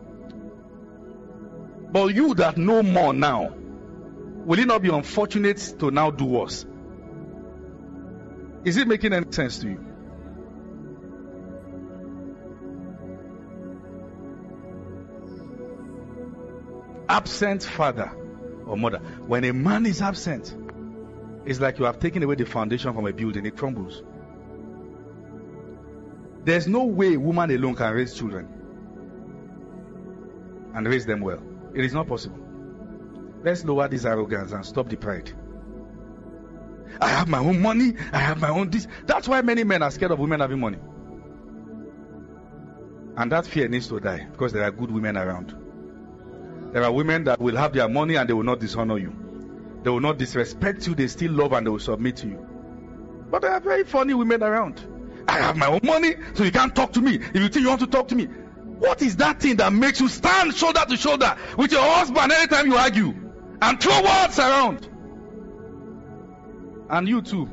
But you that know more now, will it not be unfortunate to now do worse? Is it making any sense to you? Absent father or mother. When a man is absent, it's like you have taken away the foundation from a building, it crumbles. There's no way woman alone can raise children and raise them well. It is not possible. Let's lower this arrogance and stop the pride. I have my own money. I have my own this. That's why many men are scared of women having money. And that fear needs to die because there are good women around. There are women that will have their money and they will not dishonor you. They will not disrespect you. They still love and they will submit to you. But there are very funny women around. I have my own money, so you can't talk to me. If you think you want to talk to me, what is that thing that makes you stand shoulder to shoulder with your husband anytime you argue and throw words around? And you too,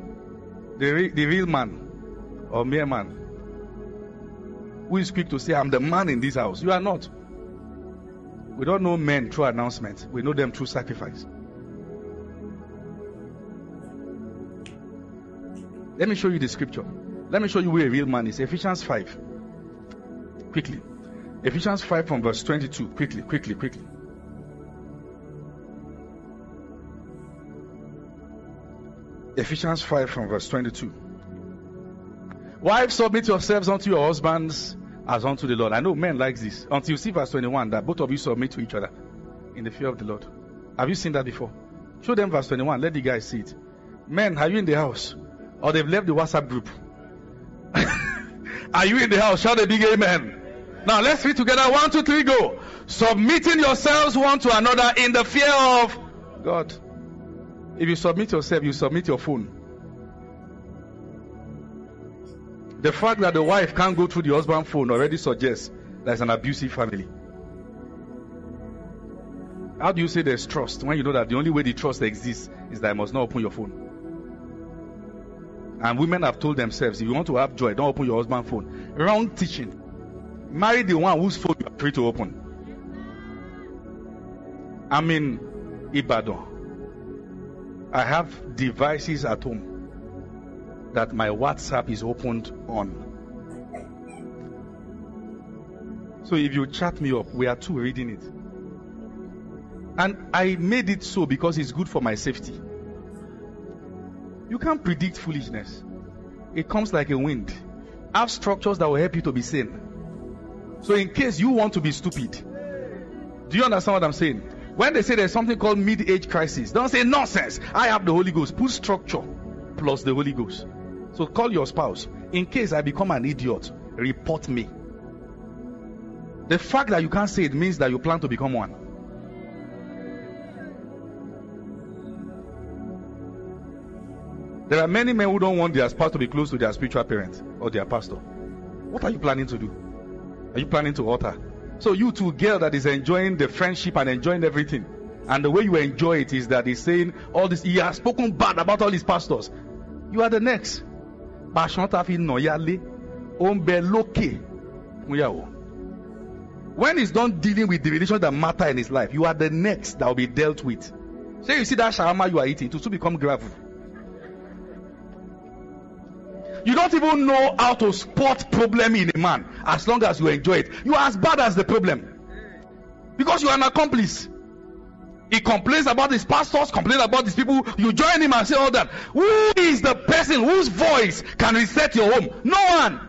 the, re- the real man or mere man, who is quick to say, I'm the man in this house. You are not. We don't know men through announcement, we know them through sacrifice. Let me show you the scripture. Let me show you where a real man is. Ephesians 5. Quickly. Ephesians 5 from verse 22. Quickly, quickly, quickly. Ephesians 5 from verse 22. Wives, submit yourselves unto your husbands as unto the Lord. I know men like this. Until you see verse 21 that both of you submit to each other in the fear of the Lord. Have you seen that before? Show them verse 21. Let the guys see it. Men, are you in the house? Or they've left the WhatsApp group. are you in the house? Shout a big amen. Now let's read together. One, two, three, go. Submitting yourselves one to another in the fear of God. If you submit yourself, you submit your phone. The fact that the wife can't go through the husband's phone already suggests there's an abusive family. How do you say there's trust when you know that the only way the trust exists is that I must not open your phone? And women have told themselves, if you want to have joy, don't open your husband's phone. Wrong teaching. Marry the one whose phone you are free to open. I'm in Ibadan. I have devices at home that my WhatsApp is opened on. So if you chat me up, we are two reading it. And I made it so because it's good for my safety. You can't predict foolishness. It comes like a wind. Have structures that will help you to be sane. So in case you want to be stupid, do you understand what I'm saying? When they say there's something called mid-age crisis, don't say nonsense. I have the Holy Ghost. Put structure plus the Holy Ghost. So call your spouse. In case I become an idiot, report me. The fact that you can't say it means that you plan to become one. There are many men who don't want their spouse to be close to their spiritual parent or their pastor. What are you planning to do? Are you planning to alter? So you two girl that is enjoying the friendship and enjoying everything. And the way you enjoy it is that he's saying all this, he has spoken bad about all his pastors. You are the next. When he's done dealing with the relations that matter in his life, you are the next that will be dealt with. Say you see that shawarma you are eating, to soon become gravel. You don't even know how to spot problem in a man as long as you enjoy it. You are as bad as the problem. Because you are an accomplice. He complains about his pastors, complains about these people. You join him and say all that. Who is the person whose voice can reset your home? No one.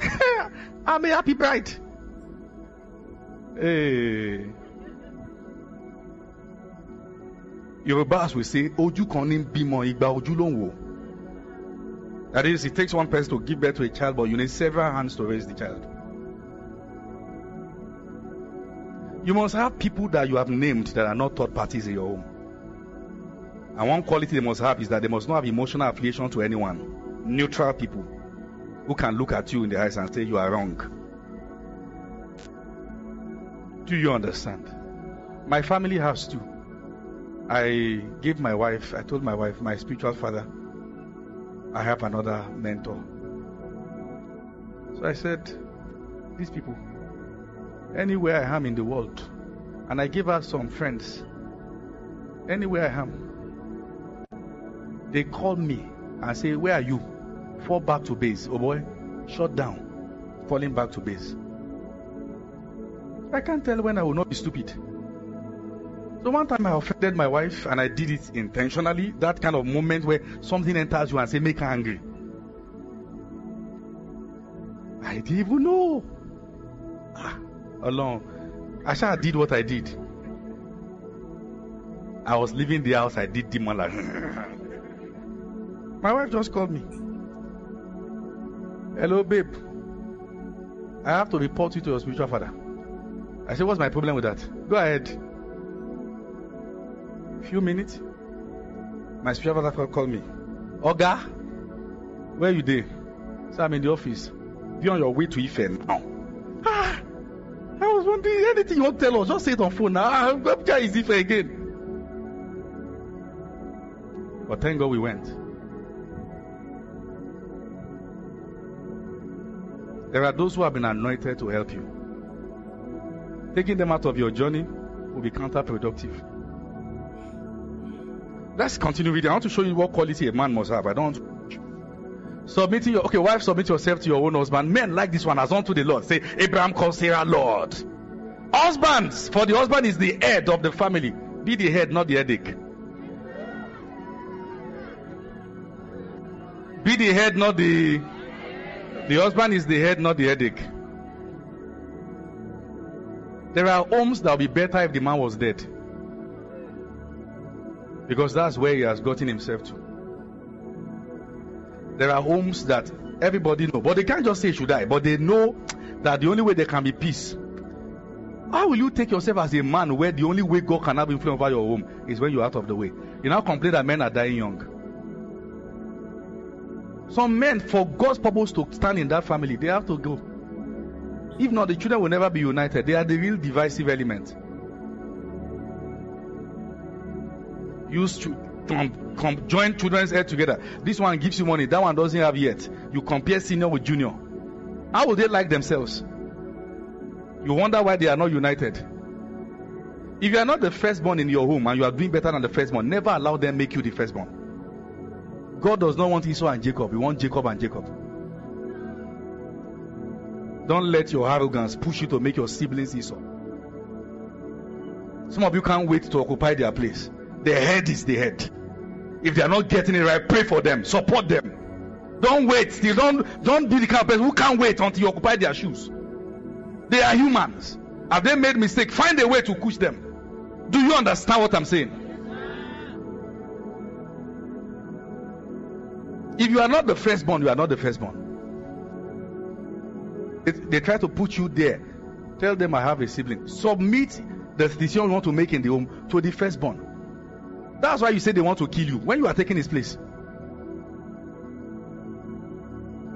I'm a happy bride. Hey. Yorubas will say, Oju ní bímọ, igba ń wò. That is, it takes one person to give birth to a child, but you need several hands to raise the child. You must have people that you have named that are not third parties in your home. And one quality they must have is that they must not have emotional affiliation to anyone. Neutral people who can look at you in the eyes and say you are wrong. Do you understand? My family has too. I gave my wife, I told my wife, my spiritual father, I have another mentor. So I said, these people, anywhere I am in the world, and I gave her some friends, anywhere I am, they call me and say, Where are you? Fall back to base. Oh boy, shut down, falling back to base. I can't tell when I will not be stupid. So one time I offended my wife and I did it intentionally. That kind of moment where something enters you and say, make her angry. I didn't even know. Ah, alone. I sure did what I did. I was leaving the house, I did demon like My wife just called me. Hello, babe. I have to report you to your spiritual father. I said, What's my problem with that? Go ahead few minutes, my spiritual father called me. Oga, where you there? So I'm in the office. Be on your way to Ife now. Ah, I was wondering anything you want to tell us, just say it on phone now. Ah, where is Ife again? But thank God we went. There are those who have been anointed to help you. Taking them out of your journey will be counterproductive. Let's continue reading. I want to show you what quality a man must have. I don't submitting your okay, wife, submit yourself to your own husband. Men like this one as unto the Lord. Say, Abraham calls Sarah Lord. Husbands, for the husband is the head of the family. Be the head, not the headache. Be the head, not the the husband is the head, not the headache. There are homes that will be better if the man was dead. Because that's where he has gotten himself to. There are homes that everybody know, but they can't just say should die, but they know that the only way there can be peace. How will you take yourself as a man where the only way God can have influence over your home is when you're out of the way? You now complain that men are dying young. Some men, for God's purpose to stand in that family, they have to go. If not, the children will never be united. They are the real divisive element. Use to join children's head together. This one gives you money, that one doesn't have yet. You compare senior with junior. How will they like themselves? You wonder why they are not united. If you are not the firstborn in your home and you are doing better than the firstborn, never allow them make you the firstborn. God does not want Esau and Jacob. He wants Jacob and Jacob. Don't let your arrogance push you to make your siblings Esau. Some of you can't wait to occupy their place. The head is the head. If they are not getting it right, pray for them, support them. Don't wait. Still don't don't be the kind of person who can't wait until you occupy their shoes. They are humans. Have they made mistake? Find a way to push them. Do you understand what I'm saying? If you are not the firstborn, you are not the firstborn. It, they try to put you there. Tell them I have a sibling. Submit the decision you want to make in the home to the firstborn. That's why you say they want to kill you when you are taking his place.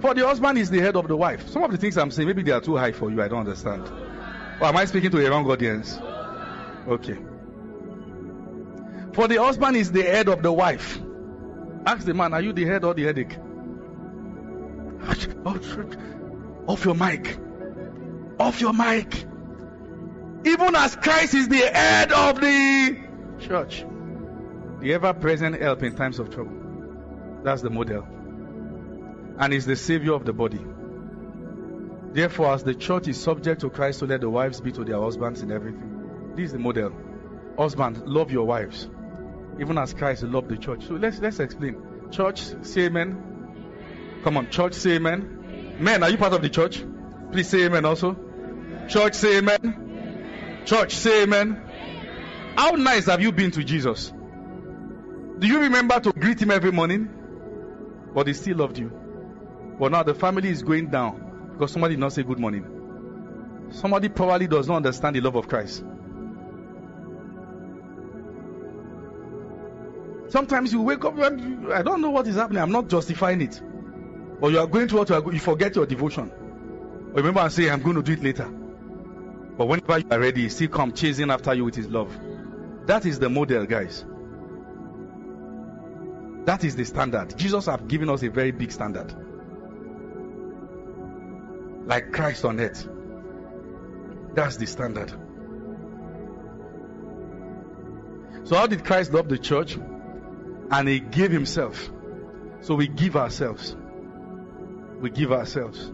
For the husband is the head of the wife. Some of the things I'm saying, maybe they are too high for you. I don't understand. Or am I speaking to a wrong audience? Okay. For the husband is the head of the wife. Ask the man, are you the head or the headache? Off your mic. Off your mic. Even as Christ is the head of the church, the ever present help in times of trouble. That's the model. And is the savior of the body. Therefore, as the church is subject to Christ, so let the wives be to their husbands in everything. This is the model. Husband, love your wives, even as Christ loved the church. So let's let's explain. Church, say amen. Come on, church, say amen. Men, are you part of the church? Please say amen also. Church, say amen. Church, say amen. How nice have you been to Jesus? Do you remember to greet him every morning? But he still loved you. But now the family is going down because somebody did not say good morning. Somebody probably does not understand the love of Christ. Sometimes you wake up, and I don't know what is happening. I'm not justifying it. But you are going to what you, are, you forget your devotion. Remember, I say, I'm going to do it later. But whenever you are ready, he still come chasing after you with his love. That is the model, guys. That is the standard. Jesus have given us a very big standard like Christ on earth. That's the standard. So, how did Christ love the church? And he gave himself. So, we give ourselves. We give ourselves.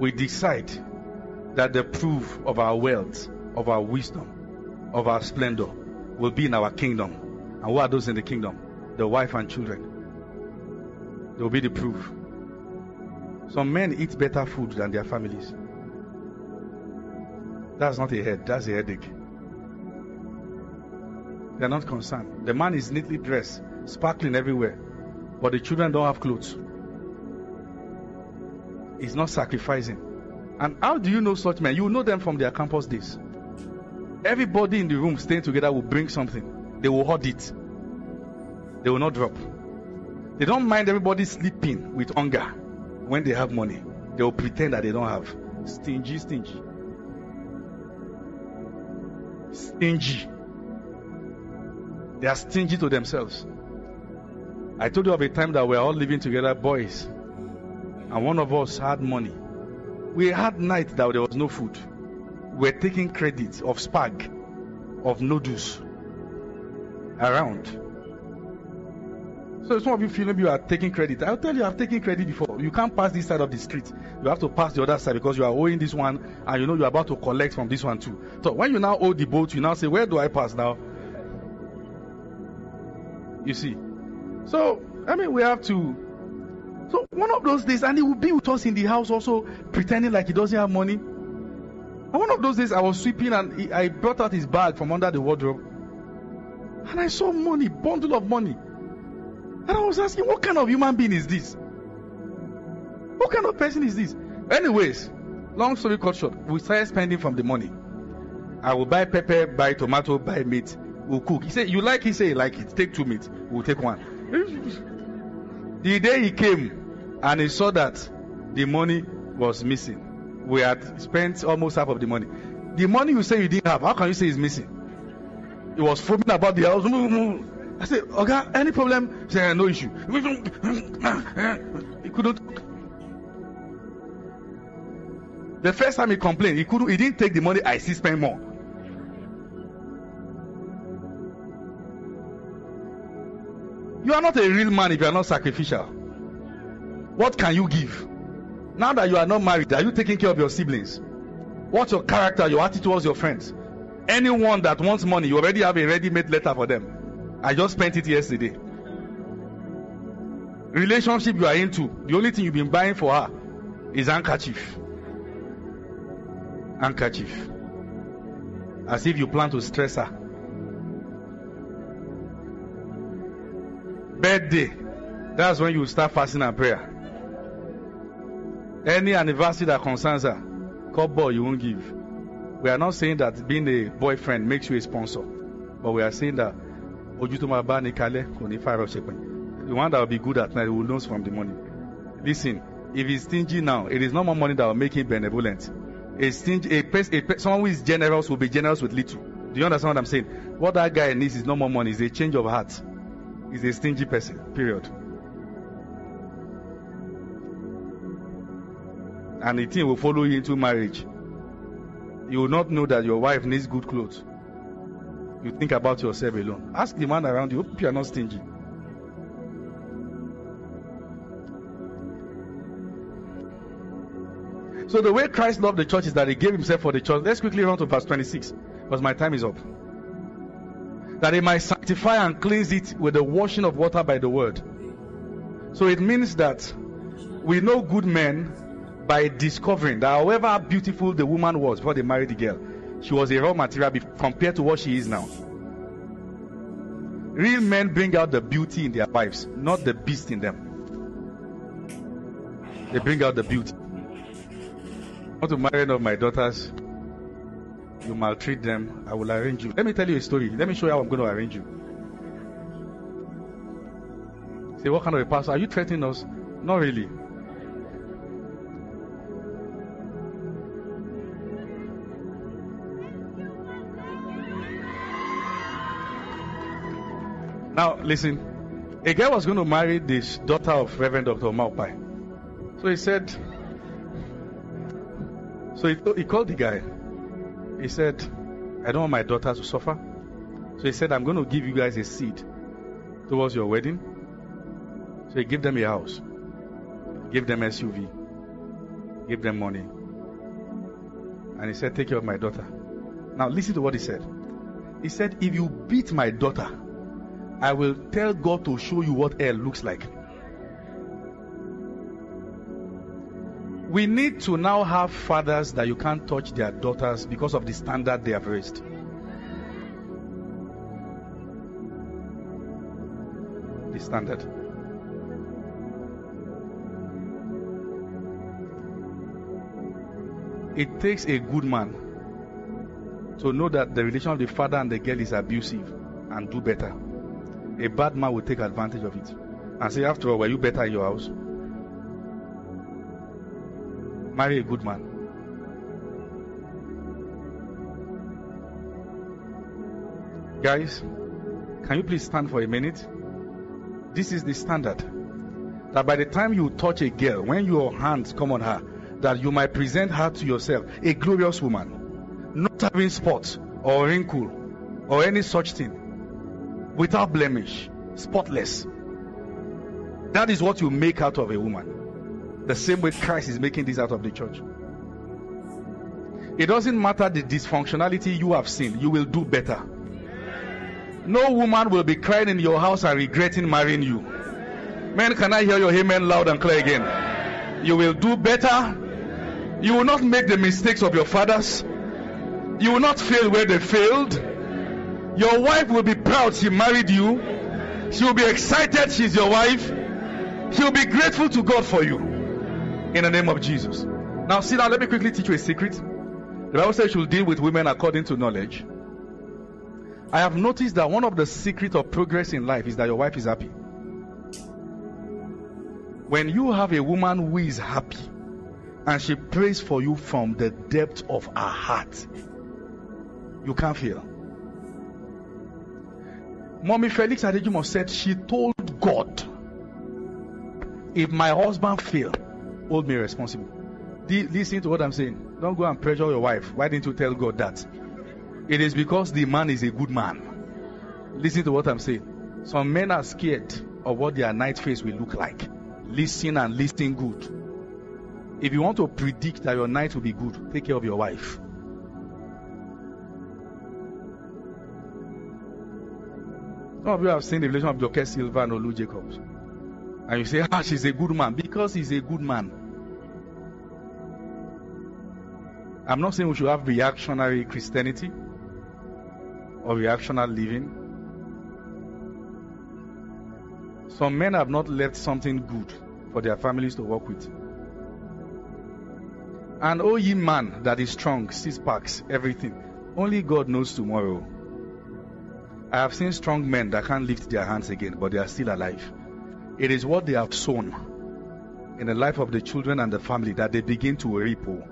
We decide that the proof of our wealth, of our wisdom, of our splendor will be in our kingdom. And who are those in the kingdom? The wife and children. They will be the proof. Some men eat better food than their families. That's not a head, that's a headache. They're not concerned. The man is neatly dressed, sparkling everywhere, but the children don't have clothes. He's not sacrificing. And how do you know such men? You know them from their campus days. Everybody in the room staying together will bring something. They will hold it. They will not drop. They don't mind everybody sleeping with hunger when they have money, they will pretend that they don't have. Stingy, stingy. Stingy. They are stingy to themselves. I told you of a time that we are all living together, boys, and one of us had money. We had night that there was no food. We were taking credit of spag, of noodles around. So some of you feel maybe you are taking credit. I'll tell you, I've taken credit before. You can't pass this side of the street. You have to pass the other side because you are owing this one, and you know you're about to collect from this one too. So when you now owe the boat, you now say, "Where do I pass now?" You see. So I mean, we have to. So one of those days, and he will be with us in the house also, pretending like he doesn't have money. And one of those days, I was sweeping and he, I brought out his bag from under the wardrobe, and I saw money, bundle of money. And I was asking, what kind of human being is this? What kind of person is this? Anyways, long story cut short, we started spending from the money. I will buy pepper, buy tomato, buy meat. We'll cook. He said, You like it? He said, You like it. Take two meat. We'll take one. the day he came and he saw that the money was missing, we had spent almost half of the money. The money you say you didn't have, how can you say it's missing? He was foaming about the house. I said, Okay, any problem? He said, No issue. He couldn't. The first time he complained, he couldn't, he didn't take the money. I still spend more. You are not a real man if you are not sacrificial. What can you give? Now that you are not married, are you taking care of your siblings? What's your character, your attitude towards your friends? Anyone that wants money, you already have a ready-made letter for them. I just spent it yesterday. Relationship you are into, the only thing you've been buying for her is handkerchief. Handkerchief. As if you plan to stress her. Birthday. That's when you start fasting and prayer. Any anniversary that concerns her, cup boy you won't give. We are not saying that being a boyfriend makes you a sponsor, but we are saying that Ojutuma ni kale kò ní The one that will be good at night will lose from the money. Listen, if he's stingy now, it is not more money that will make him benevolent. A stingy, a, person a, someone who is generous will be generous with little. Do you understand what I'm saying? What that guy needs is not more money, it's a change of heart. He's a stingy person, period. And the thing will follow you into marriage. You will not know that your wife needs good clothes. You think about yourself alone. Ask the man around you. Hope you are not stingy. So the way Christ loved the church is that he gave himself for the church. Let's quickly run to verse 26 because my time is up that he might sanctify and cleanse it with the washing of water by the word. So it means that we know good men by discovering that however beautiful the woman was before they married the girl, she was a raw material compared to what she is now. Real men bring out the beauty in their wives, not the beast in them. They bring out the beauty. I want to marry one of my daughters you maltreat them, I will arrange you. Let me tell you a story. Let me show you how I'm going to arrange you. Say, what kind of a pastor? Are you threatening us? Not really. Now, listen. A guy was going to marry this daughter of Reverend Dr. Maupai. So he said, so he, he called the guy. He said, I don't want my daughter to suffer. So he said, I'm going to give you guys a seed towards your wedding. So he gave them a house, give them SUV, give them money. And he said, Take care of my daughter. Now listen to what he said. He said, If you beat my daughter, I will tell God to show you what hell looks like. We need to now have fathers that you can't touch their daughters because of the standard they have raised. The standard. It takes a good man to know that the relation of the father and the girl is abusive and do better. A bad man will take advantage of it and say, After all, were you better in your house? Marry a good man. Guys, can you please stand for a minute? This is the standard. That by the time you touch a girl, when your hands come on her, that you might present her to yourself a glorious woman, not having spots or wrinkle or any such thing, without blemish, spotless. That is what you make out of a woman. The same way Christ is making this out of the church. It doesn't matter the dysfunctionality you have seen, you will do better. No woman will be crying in your house and regretting marrying you. Men, can I hear your amen loud and clear again? You will do better. You will not make the mistakes of your fathers. You will not fail where they failed. Your wife will be proud she married you. She will be excited she's your wife. She will be grateful to God for you in the name of Jesus. Now, see now, let me quickly teach you a secret. The Bible says you should deal with women according to knowledge. I have noticed that one of the secrets of progress in life is that your wife is happy. When you have a woman who is happy and she prays for you from the depth of her heart, you can't fail. Mommy Felix Adejumo said she told God, if my husband fail, hold me responsible. listen to what I'm saying. Don't go and pressure your wife. Why didn't you tell God that? It is because the man is a good man. Listen to what I'm saying. Some men are scared of what their night face will look like. Listen and listen good. If you want to predict that your night will be good, take care of your wife. Some of you have seen the relation of Joke Silva and Olu Jacobs. And you say, ah, she's a good man. Because he's a good man. I'm not saying we should have reactionary Christianity or reactionary living. Some men have not left something good for their families to work with. And oh, ye man that is strong, six packs, everything. Only God knows tomorrow. I have seen strong men that can't lift their hands again, but they are still alive. It is what they have sown in the life of the children and the family that they begin to reap. Oh.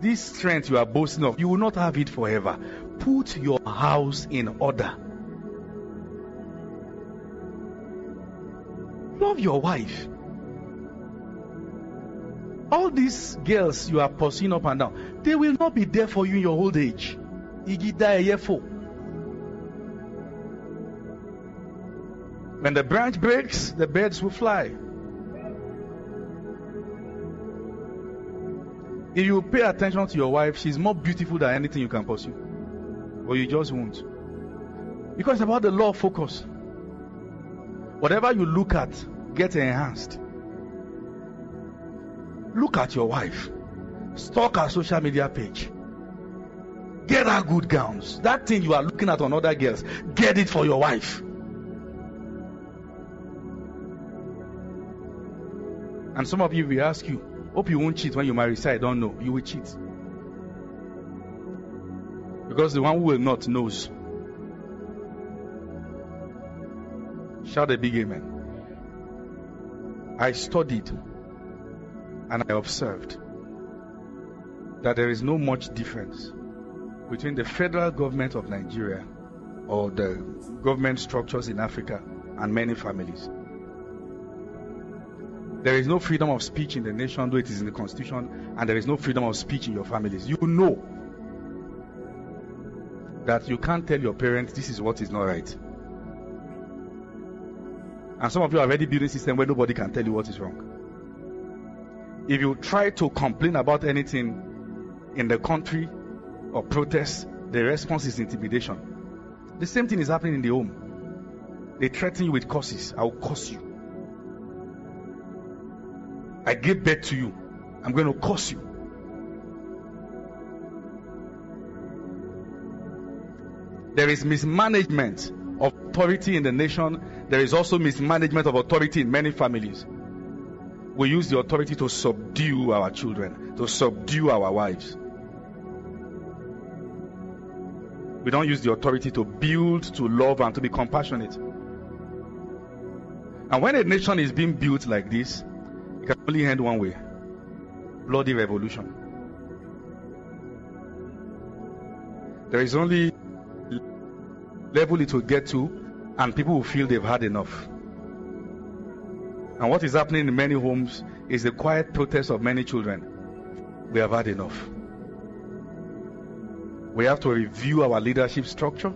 This strength you are boasting of, you will not have it forever. Put your house in order. Love your wife. All these girls you are pursuing up and down, they will not be there for you in your old age. When the branch breaks, the birds will fly. If you pay attention to your wife, she's more beautiful than anything you can pursue. But you just won't. Because it's about the law of focus. Whatever you look at get enhanced. Look at your wife. Stalk her social media page. Get her good gowns. That thing you are looking at on other girls, get it for your wife. And some of you will ask you, hope you won't cheat when you marry. Say, I don't know. You will cheat. Because the one who will not knows. Shout a big amen. I studied and I observed that there is no much difference between the federal government of Nigeria or the government structures in Africa and many families. There is no freedom of speech in the nation, though it is in the constitution, and there is no freedom of speech in your families. You know that you can't tell your parents this is what is not right. And some of you are already building a system where nobody can tell you what is wrong. If you try to complain about anything in the country or protest, the response is intimidation. The same thing is happening in the home. They threaten you with curses. I will curse you. I give birth to you. I'm going to curse you. There is mismanagement of authority in the nation. There is also mismanagement of authority in many families. We use the authority to subdue our children, to subdue our wives. We don't use the authority to build, to love, and to be compassionate. And when a nation is being built like this, can only end one way bloody revolution. There is only level it will get to, and people will feel they've had enough. And what is happening in many homes is the quiet protest of many children. We have had enough. We have to review our leadership structure.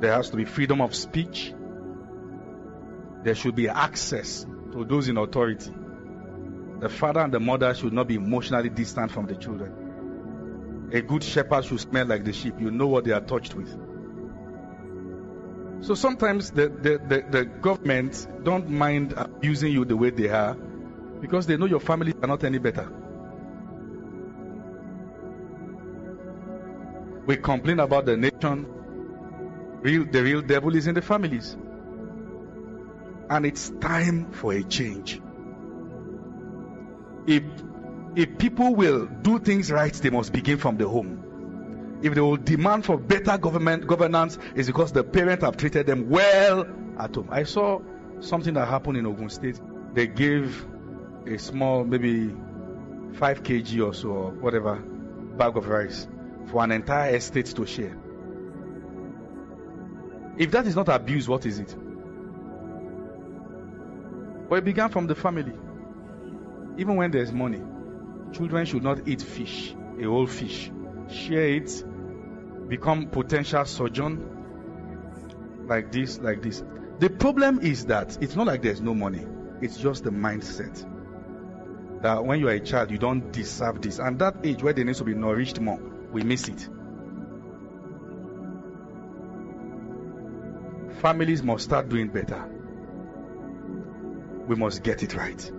There has to be freedom of speech. There should be access to those in authority. The father and the mother should not be emotionally distant from the children. A good shepherd should smell like the sheep. You know what they are touched with. So sometimes the, the, the, the, government don't mind abusing you the way they are because they know your families are not any better. We complain about the nation. Real, the real devil is in the families. And it's time for a change. If, if people will do things right, they must begin from the home if they will demand for better government governance, is because the parents have treated them well at home. I saw something that happened in Ogun State. They gave a small, maybe 5 kg or so, or whatever, bag of rice for an entire estate to share. If that is not abuse, what is it? Well, it began from the family. Even when there's money, Children should not eat fish, a whole fish. Share it, become potential sojourn, like this, like this. The problem is that it's not like there's no money, it's just the mindset. That when you are a child, you don't deserve this. And that age where they need to be nourished more, we miss it. Families must start doing better. We must get it right.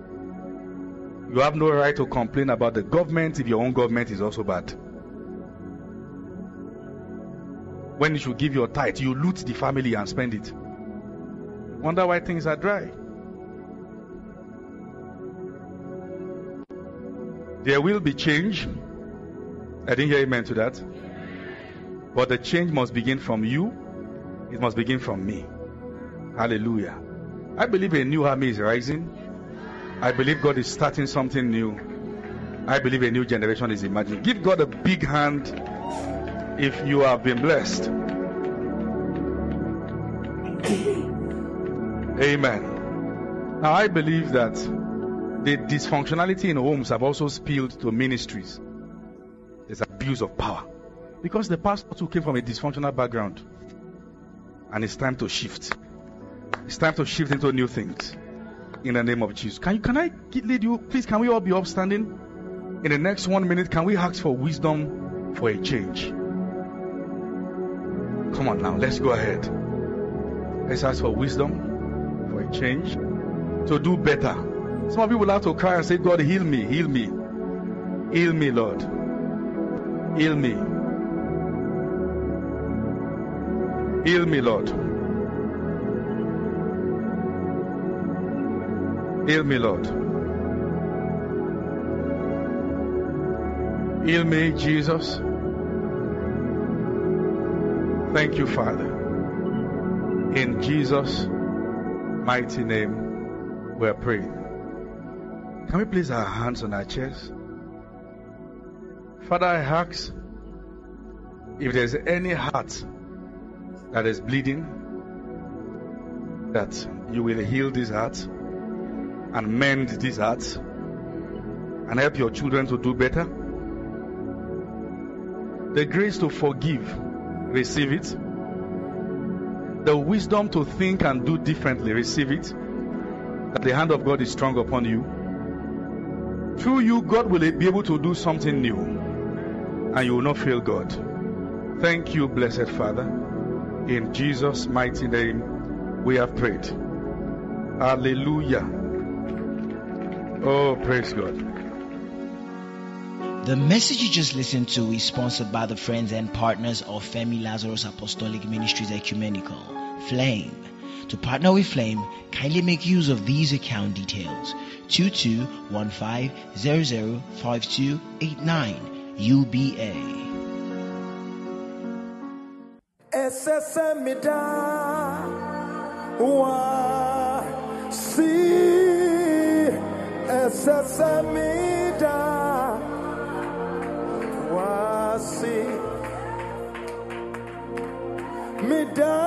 You have no right to complain about the government if your own government is also bad. When you should give your tithe, you loot the family and spend it. Wonder why things are dry. There will be change. I didn't hear amen to that. But the change must begin from you. It must begin from me. Hallelujah. I believe a new army is rising. I believe God is starting something new. I believe a new generation is emerging. Give God a big hand if you have been blessed. Amen. Now, I believe that the dysfunctionality in homes have also spilled to ministries. There's abuse of power. Because the pastor too came from a dysfunctional background. And it's time to shift. It's time to shift into new things. In the name of Jesus. Can you can I lead you? Please can we all be upstanding? In the next one minute, can we ask for wisdom for a change? Come on now, let's go ahead. Let's ask for wisdom for a change to do better. Some of you will have to cry and say, God, heal me, heal me, heal me, Lord, heal me, heal me, Lord. Heal me, Lord. Heal me, Jesus. Thank you, Father. In Jesus' mighty name, we are praying. Can we place our hands on our chest? Father, I ask if there's any heart that is bleeding, that you will heal this heart and mend these hearts and help your children to do better. The grace to forgive, receive it. The wisdom to think and do differently, receive it. That the hand of God is strong upon you. Through you, God will be able to do something new, and you will not fail God. Thank you, blessed Father. In Jesus' mighty name, we have prayed. Hallelujah. Oh, praise God. The message you just listened to is sponsored by the friends and partners of Femi Lazarus Apostolic Ministries Ecumenical, Flame. To partner with Flame, kindly make use of these account details 2215005289 UBA. SSMida wa si SSMida wa si mida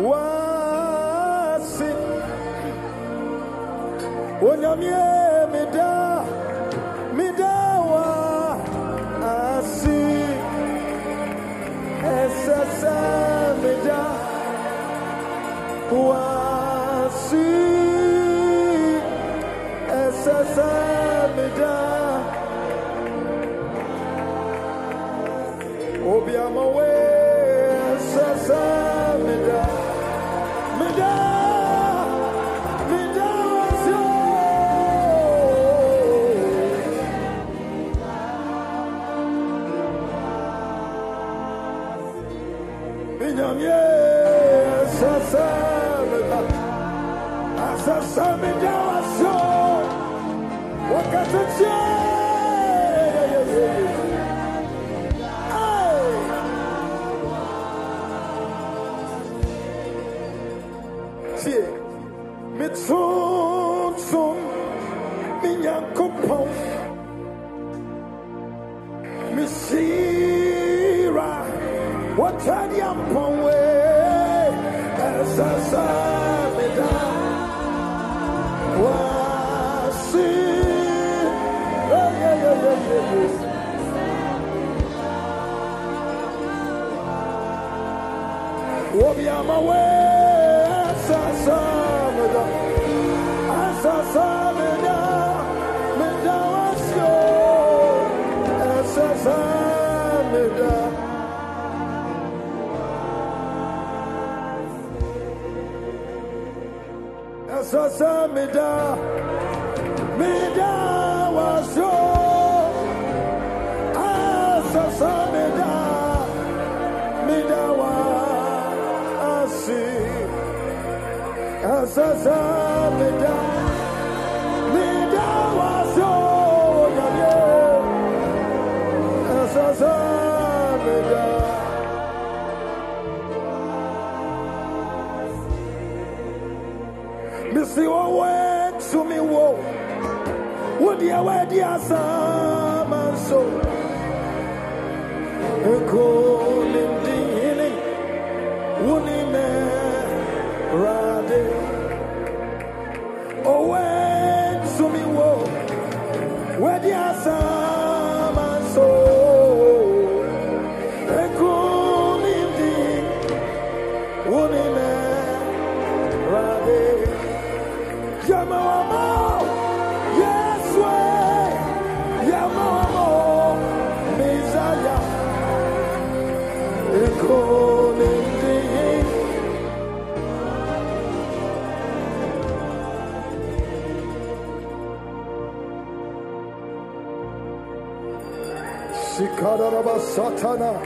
wa si onyamie mida mida wa asi wasi SSMida Obiamawe Shikadaraba Satana,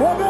wɔ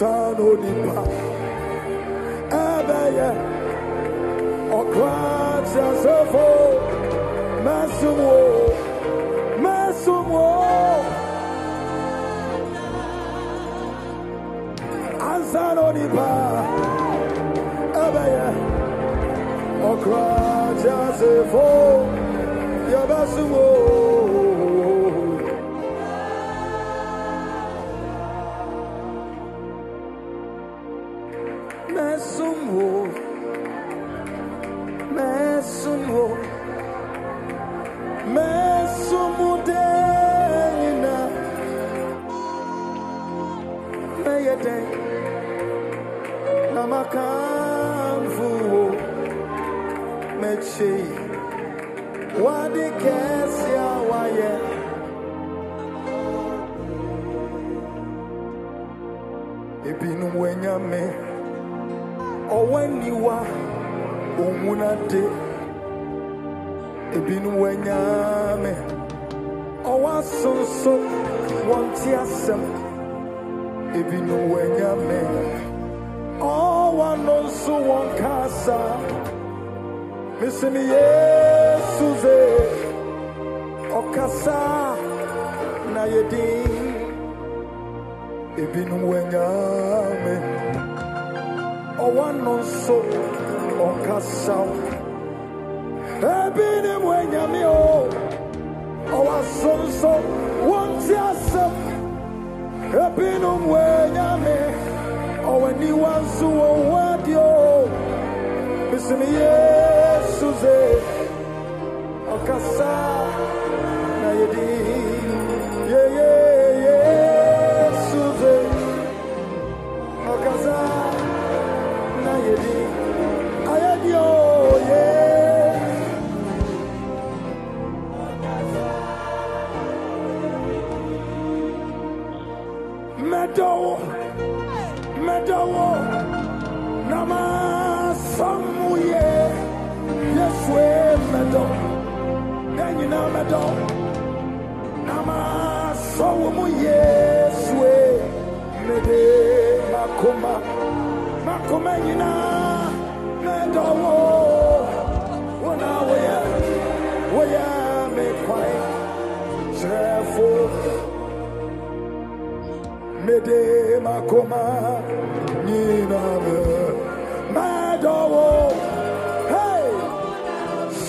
sanu nipa. Ɛbɛyɛ ɔkra tiasefo masumo, wo mɛsum wo ansanu nipa. Ɛbɛyɛ ɔkra tiasefo yɛbɛsum wo.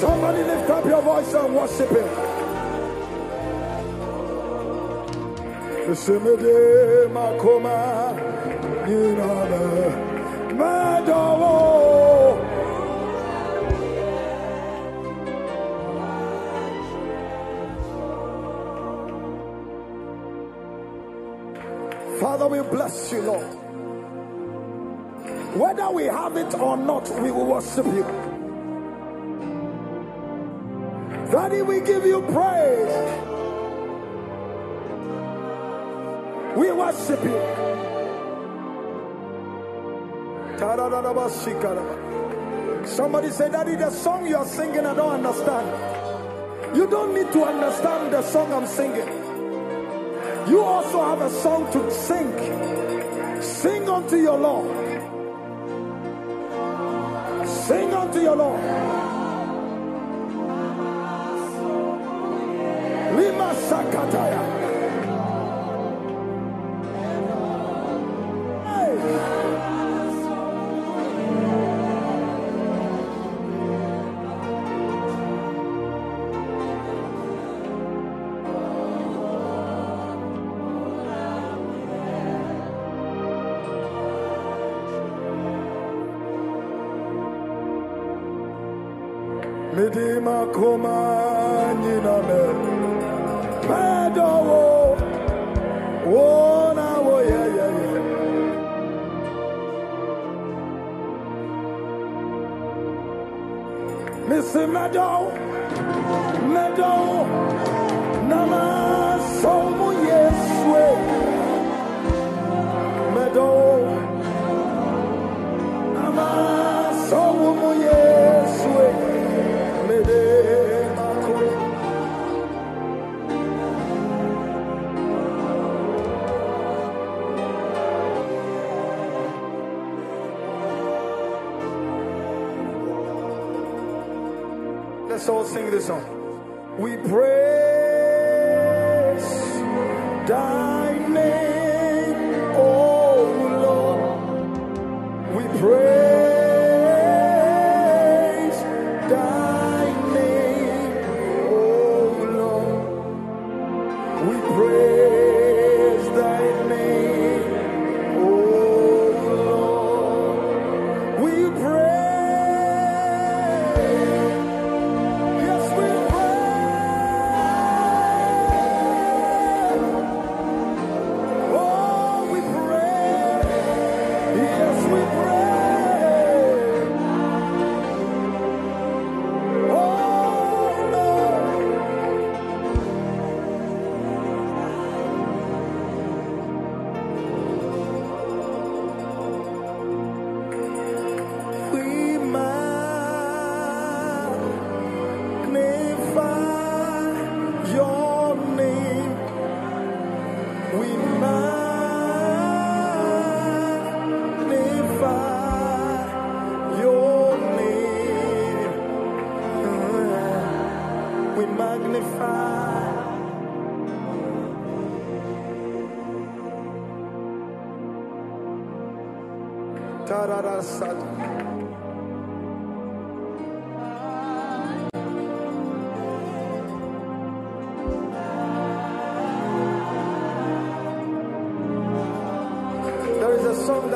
Somebody lift up your voice and worship him makoma Father, we bless you, Lord. Whether we have it or not, we will worship you. Daddy, we give you praise. We worship you. Somebody say, Daddy, the song you are singing, I don't understand. You don't need to understand the song I'm singing. You also have a song to sing. Sing unto your Lord. Sing unto your Lord. Sakataya.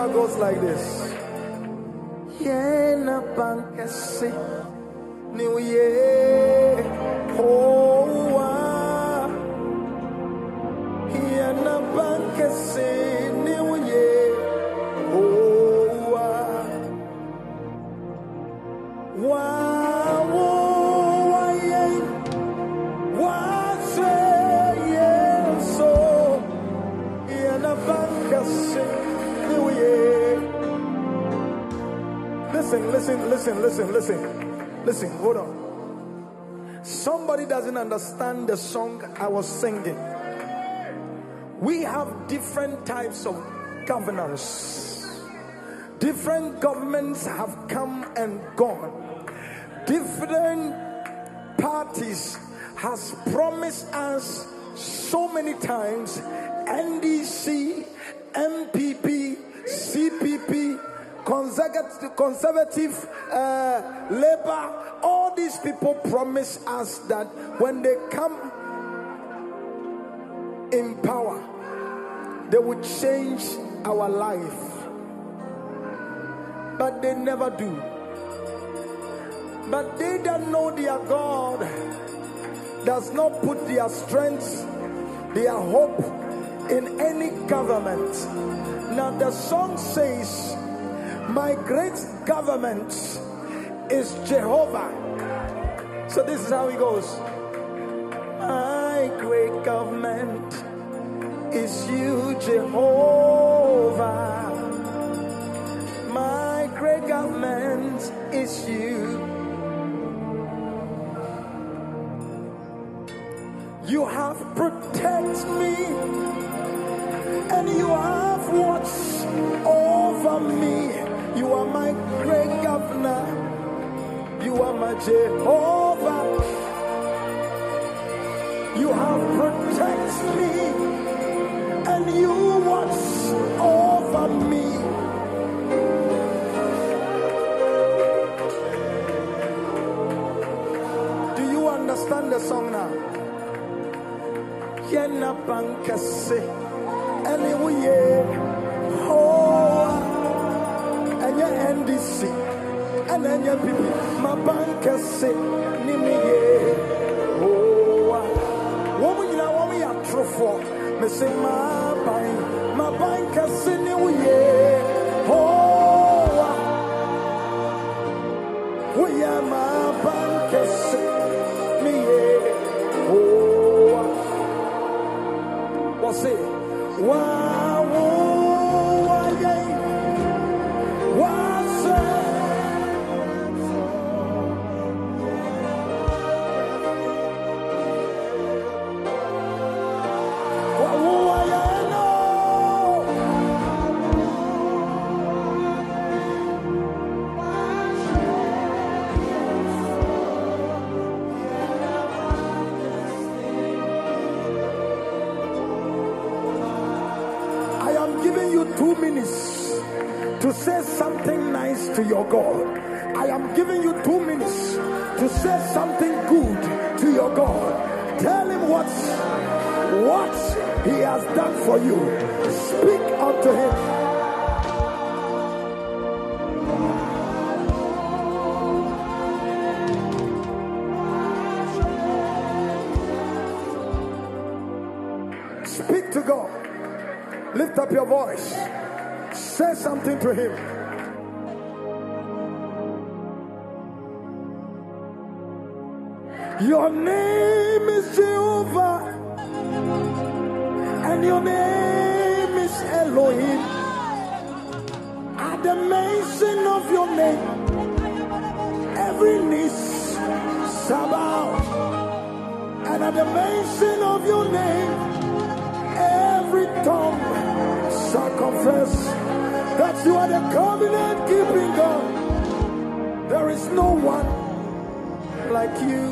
That goes like this. Yeah, Yena bankasi New Year. Hoa Listen, listen, listen, listen, listen. Listen, hold on. Somebody doesn't understand the song I was singing. We have different types of governance. Different governments have come and gone. Different parties has promised us so many times NDC, NPP, conservative, uh, labor, all these people promise us that when they come in power, they will change our life. But they never do. But they that know their God does not put their strength, their hope in any government. Now, the song says, My great government is Jehovah. So, this is how it goes My great government is you, Jehovah. My great government is you. You have protected me and you have watched over me. You are my great governor. You are my Jehovah. You have protected me and you watch over me. Do you understand the song now? ɛne woyɛ hoa ɛnyɛ ndc ɛna ɛnyɛ bibi ma bankɛse ne meyɛ hoa wɔn nyinaa wɔn yɛ atorofoɔ mese maaban ma Unto him. Speak to God. Lift up your voice. Say something to him. Your name is Jehovah, and your name the mention of your name, every knee shall bow, and at the mention of your name, every tongue shall confess that you are the covenant keeping God. There is no one like you.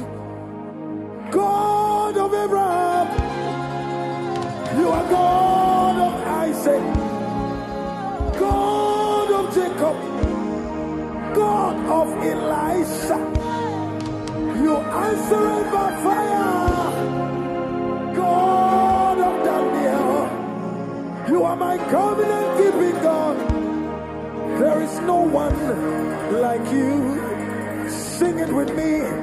God of Abraham, you are God of Isaac, Jacob, God of Elisha. You answered by fire, God of Daniel. You are my covenant keeping God. There is no one like you. Sing it with me.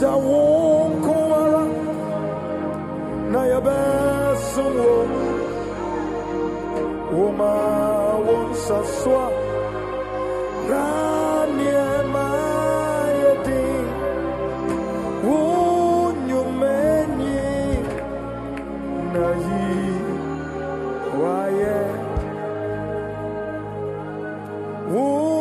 Jawonkowara Nayabesumwo Woma Wonsaswa Rania Mayadi Wunyumenyi Nayi Waye Wunyumenyi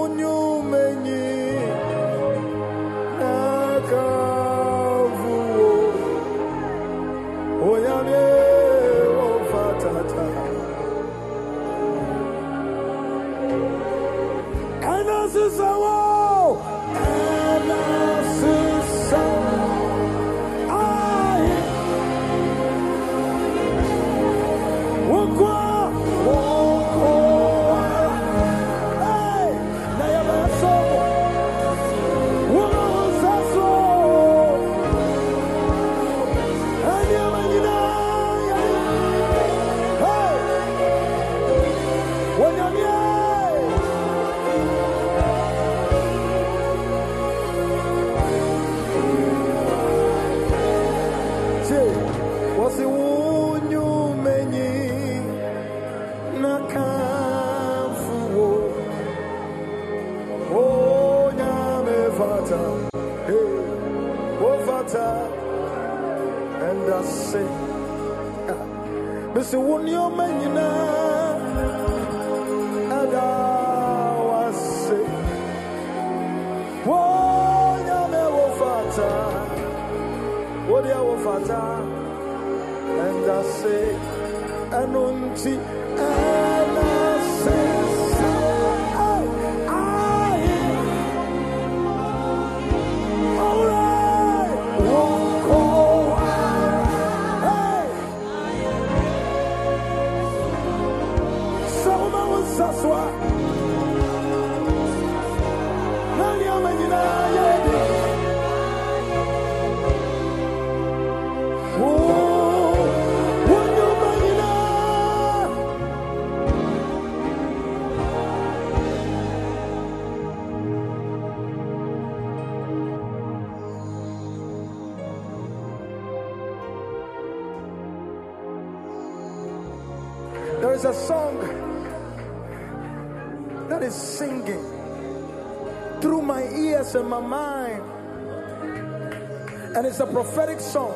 It's a prophetic song.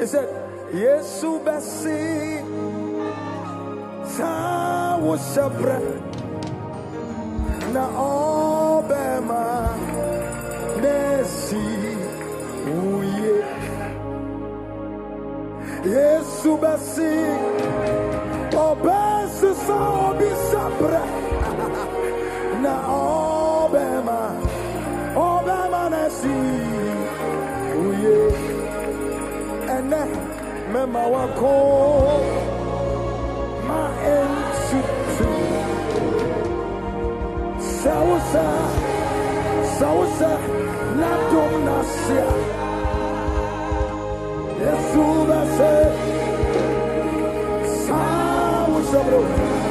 It said, Yesu basi sa wosabre na obema nesi uye Yesu basi mama wakho ma ensithu sawusa sawusa ladomnasia yesu base bro.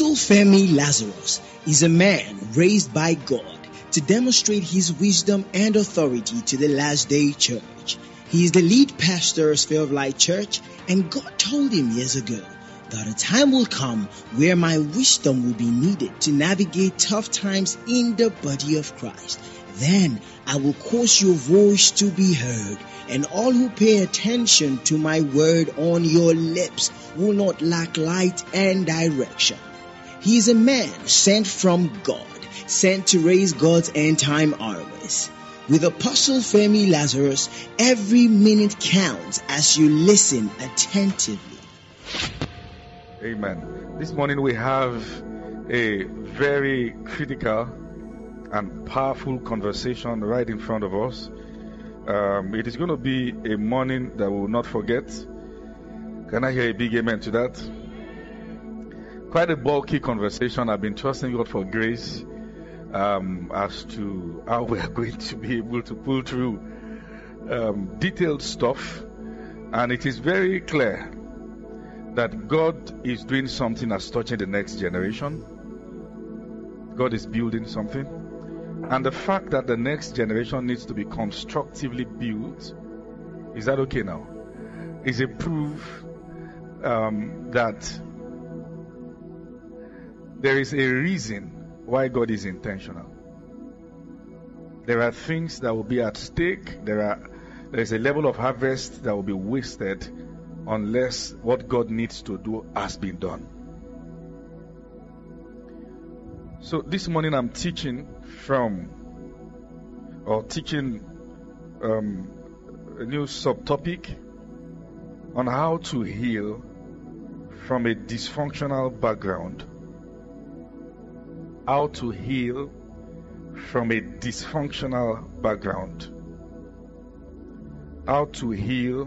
Apostle Femi Lazarus is a man raised by God to demonstrate his wisdom and authority to the last day church. He is the lead pastor of Sphere of Light Church, and God told him years ago that a time will come where my wisdom will be needed to navigate tough times in the body of Christ. Then I will cause your voice to be heard, and all who pay attention to my word on your lips will not lack light and direction. He is a man sent from God, sent to raise God's end time armies. With Apostle Femi Lazarus, every minute counts as you listen attentively. Amen. This morning we have a very critical and powerful conversation right in front of us. Um, it is going to be a morning that we will not forget. Can I hear a big amen to that? Quite a bulky conversation. I've been trusting God for grace um, as to how we are going to be able to pull through um, detailed stuff. And it is very clear that God is doing something that's touching the next generation. God is building something. And the fact that the next generation needs to be constructively built, is that okay now? Is a proof um, that there is a reason why God is intentional. There are things that will be at stake. There are there is a level of harvest that will be wasted unless what God needs to do has been done. So this morning I'm teaching from or teaching um, a new subtopic on how to heal from a dysfunctional background. How to heal from a dysfunctional background. How to heal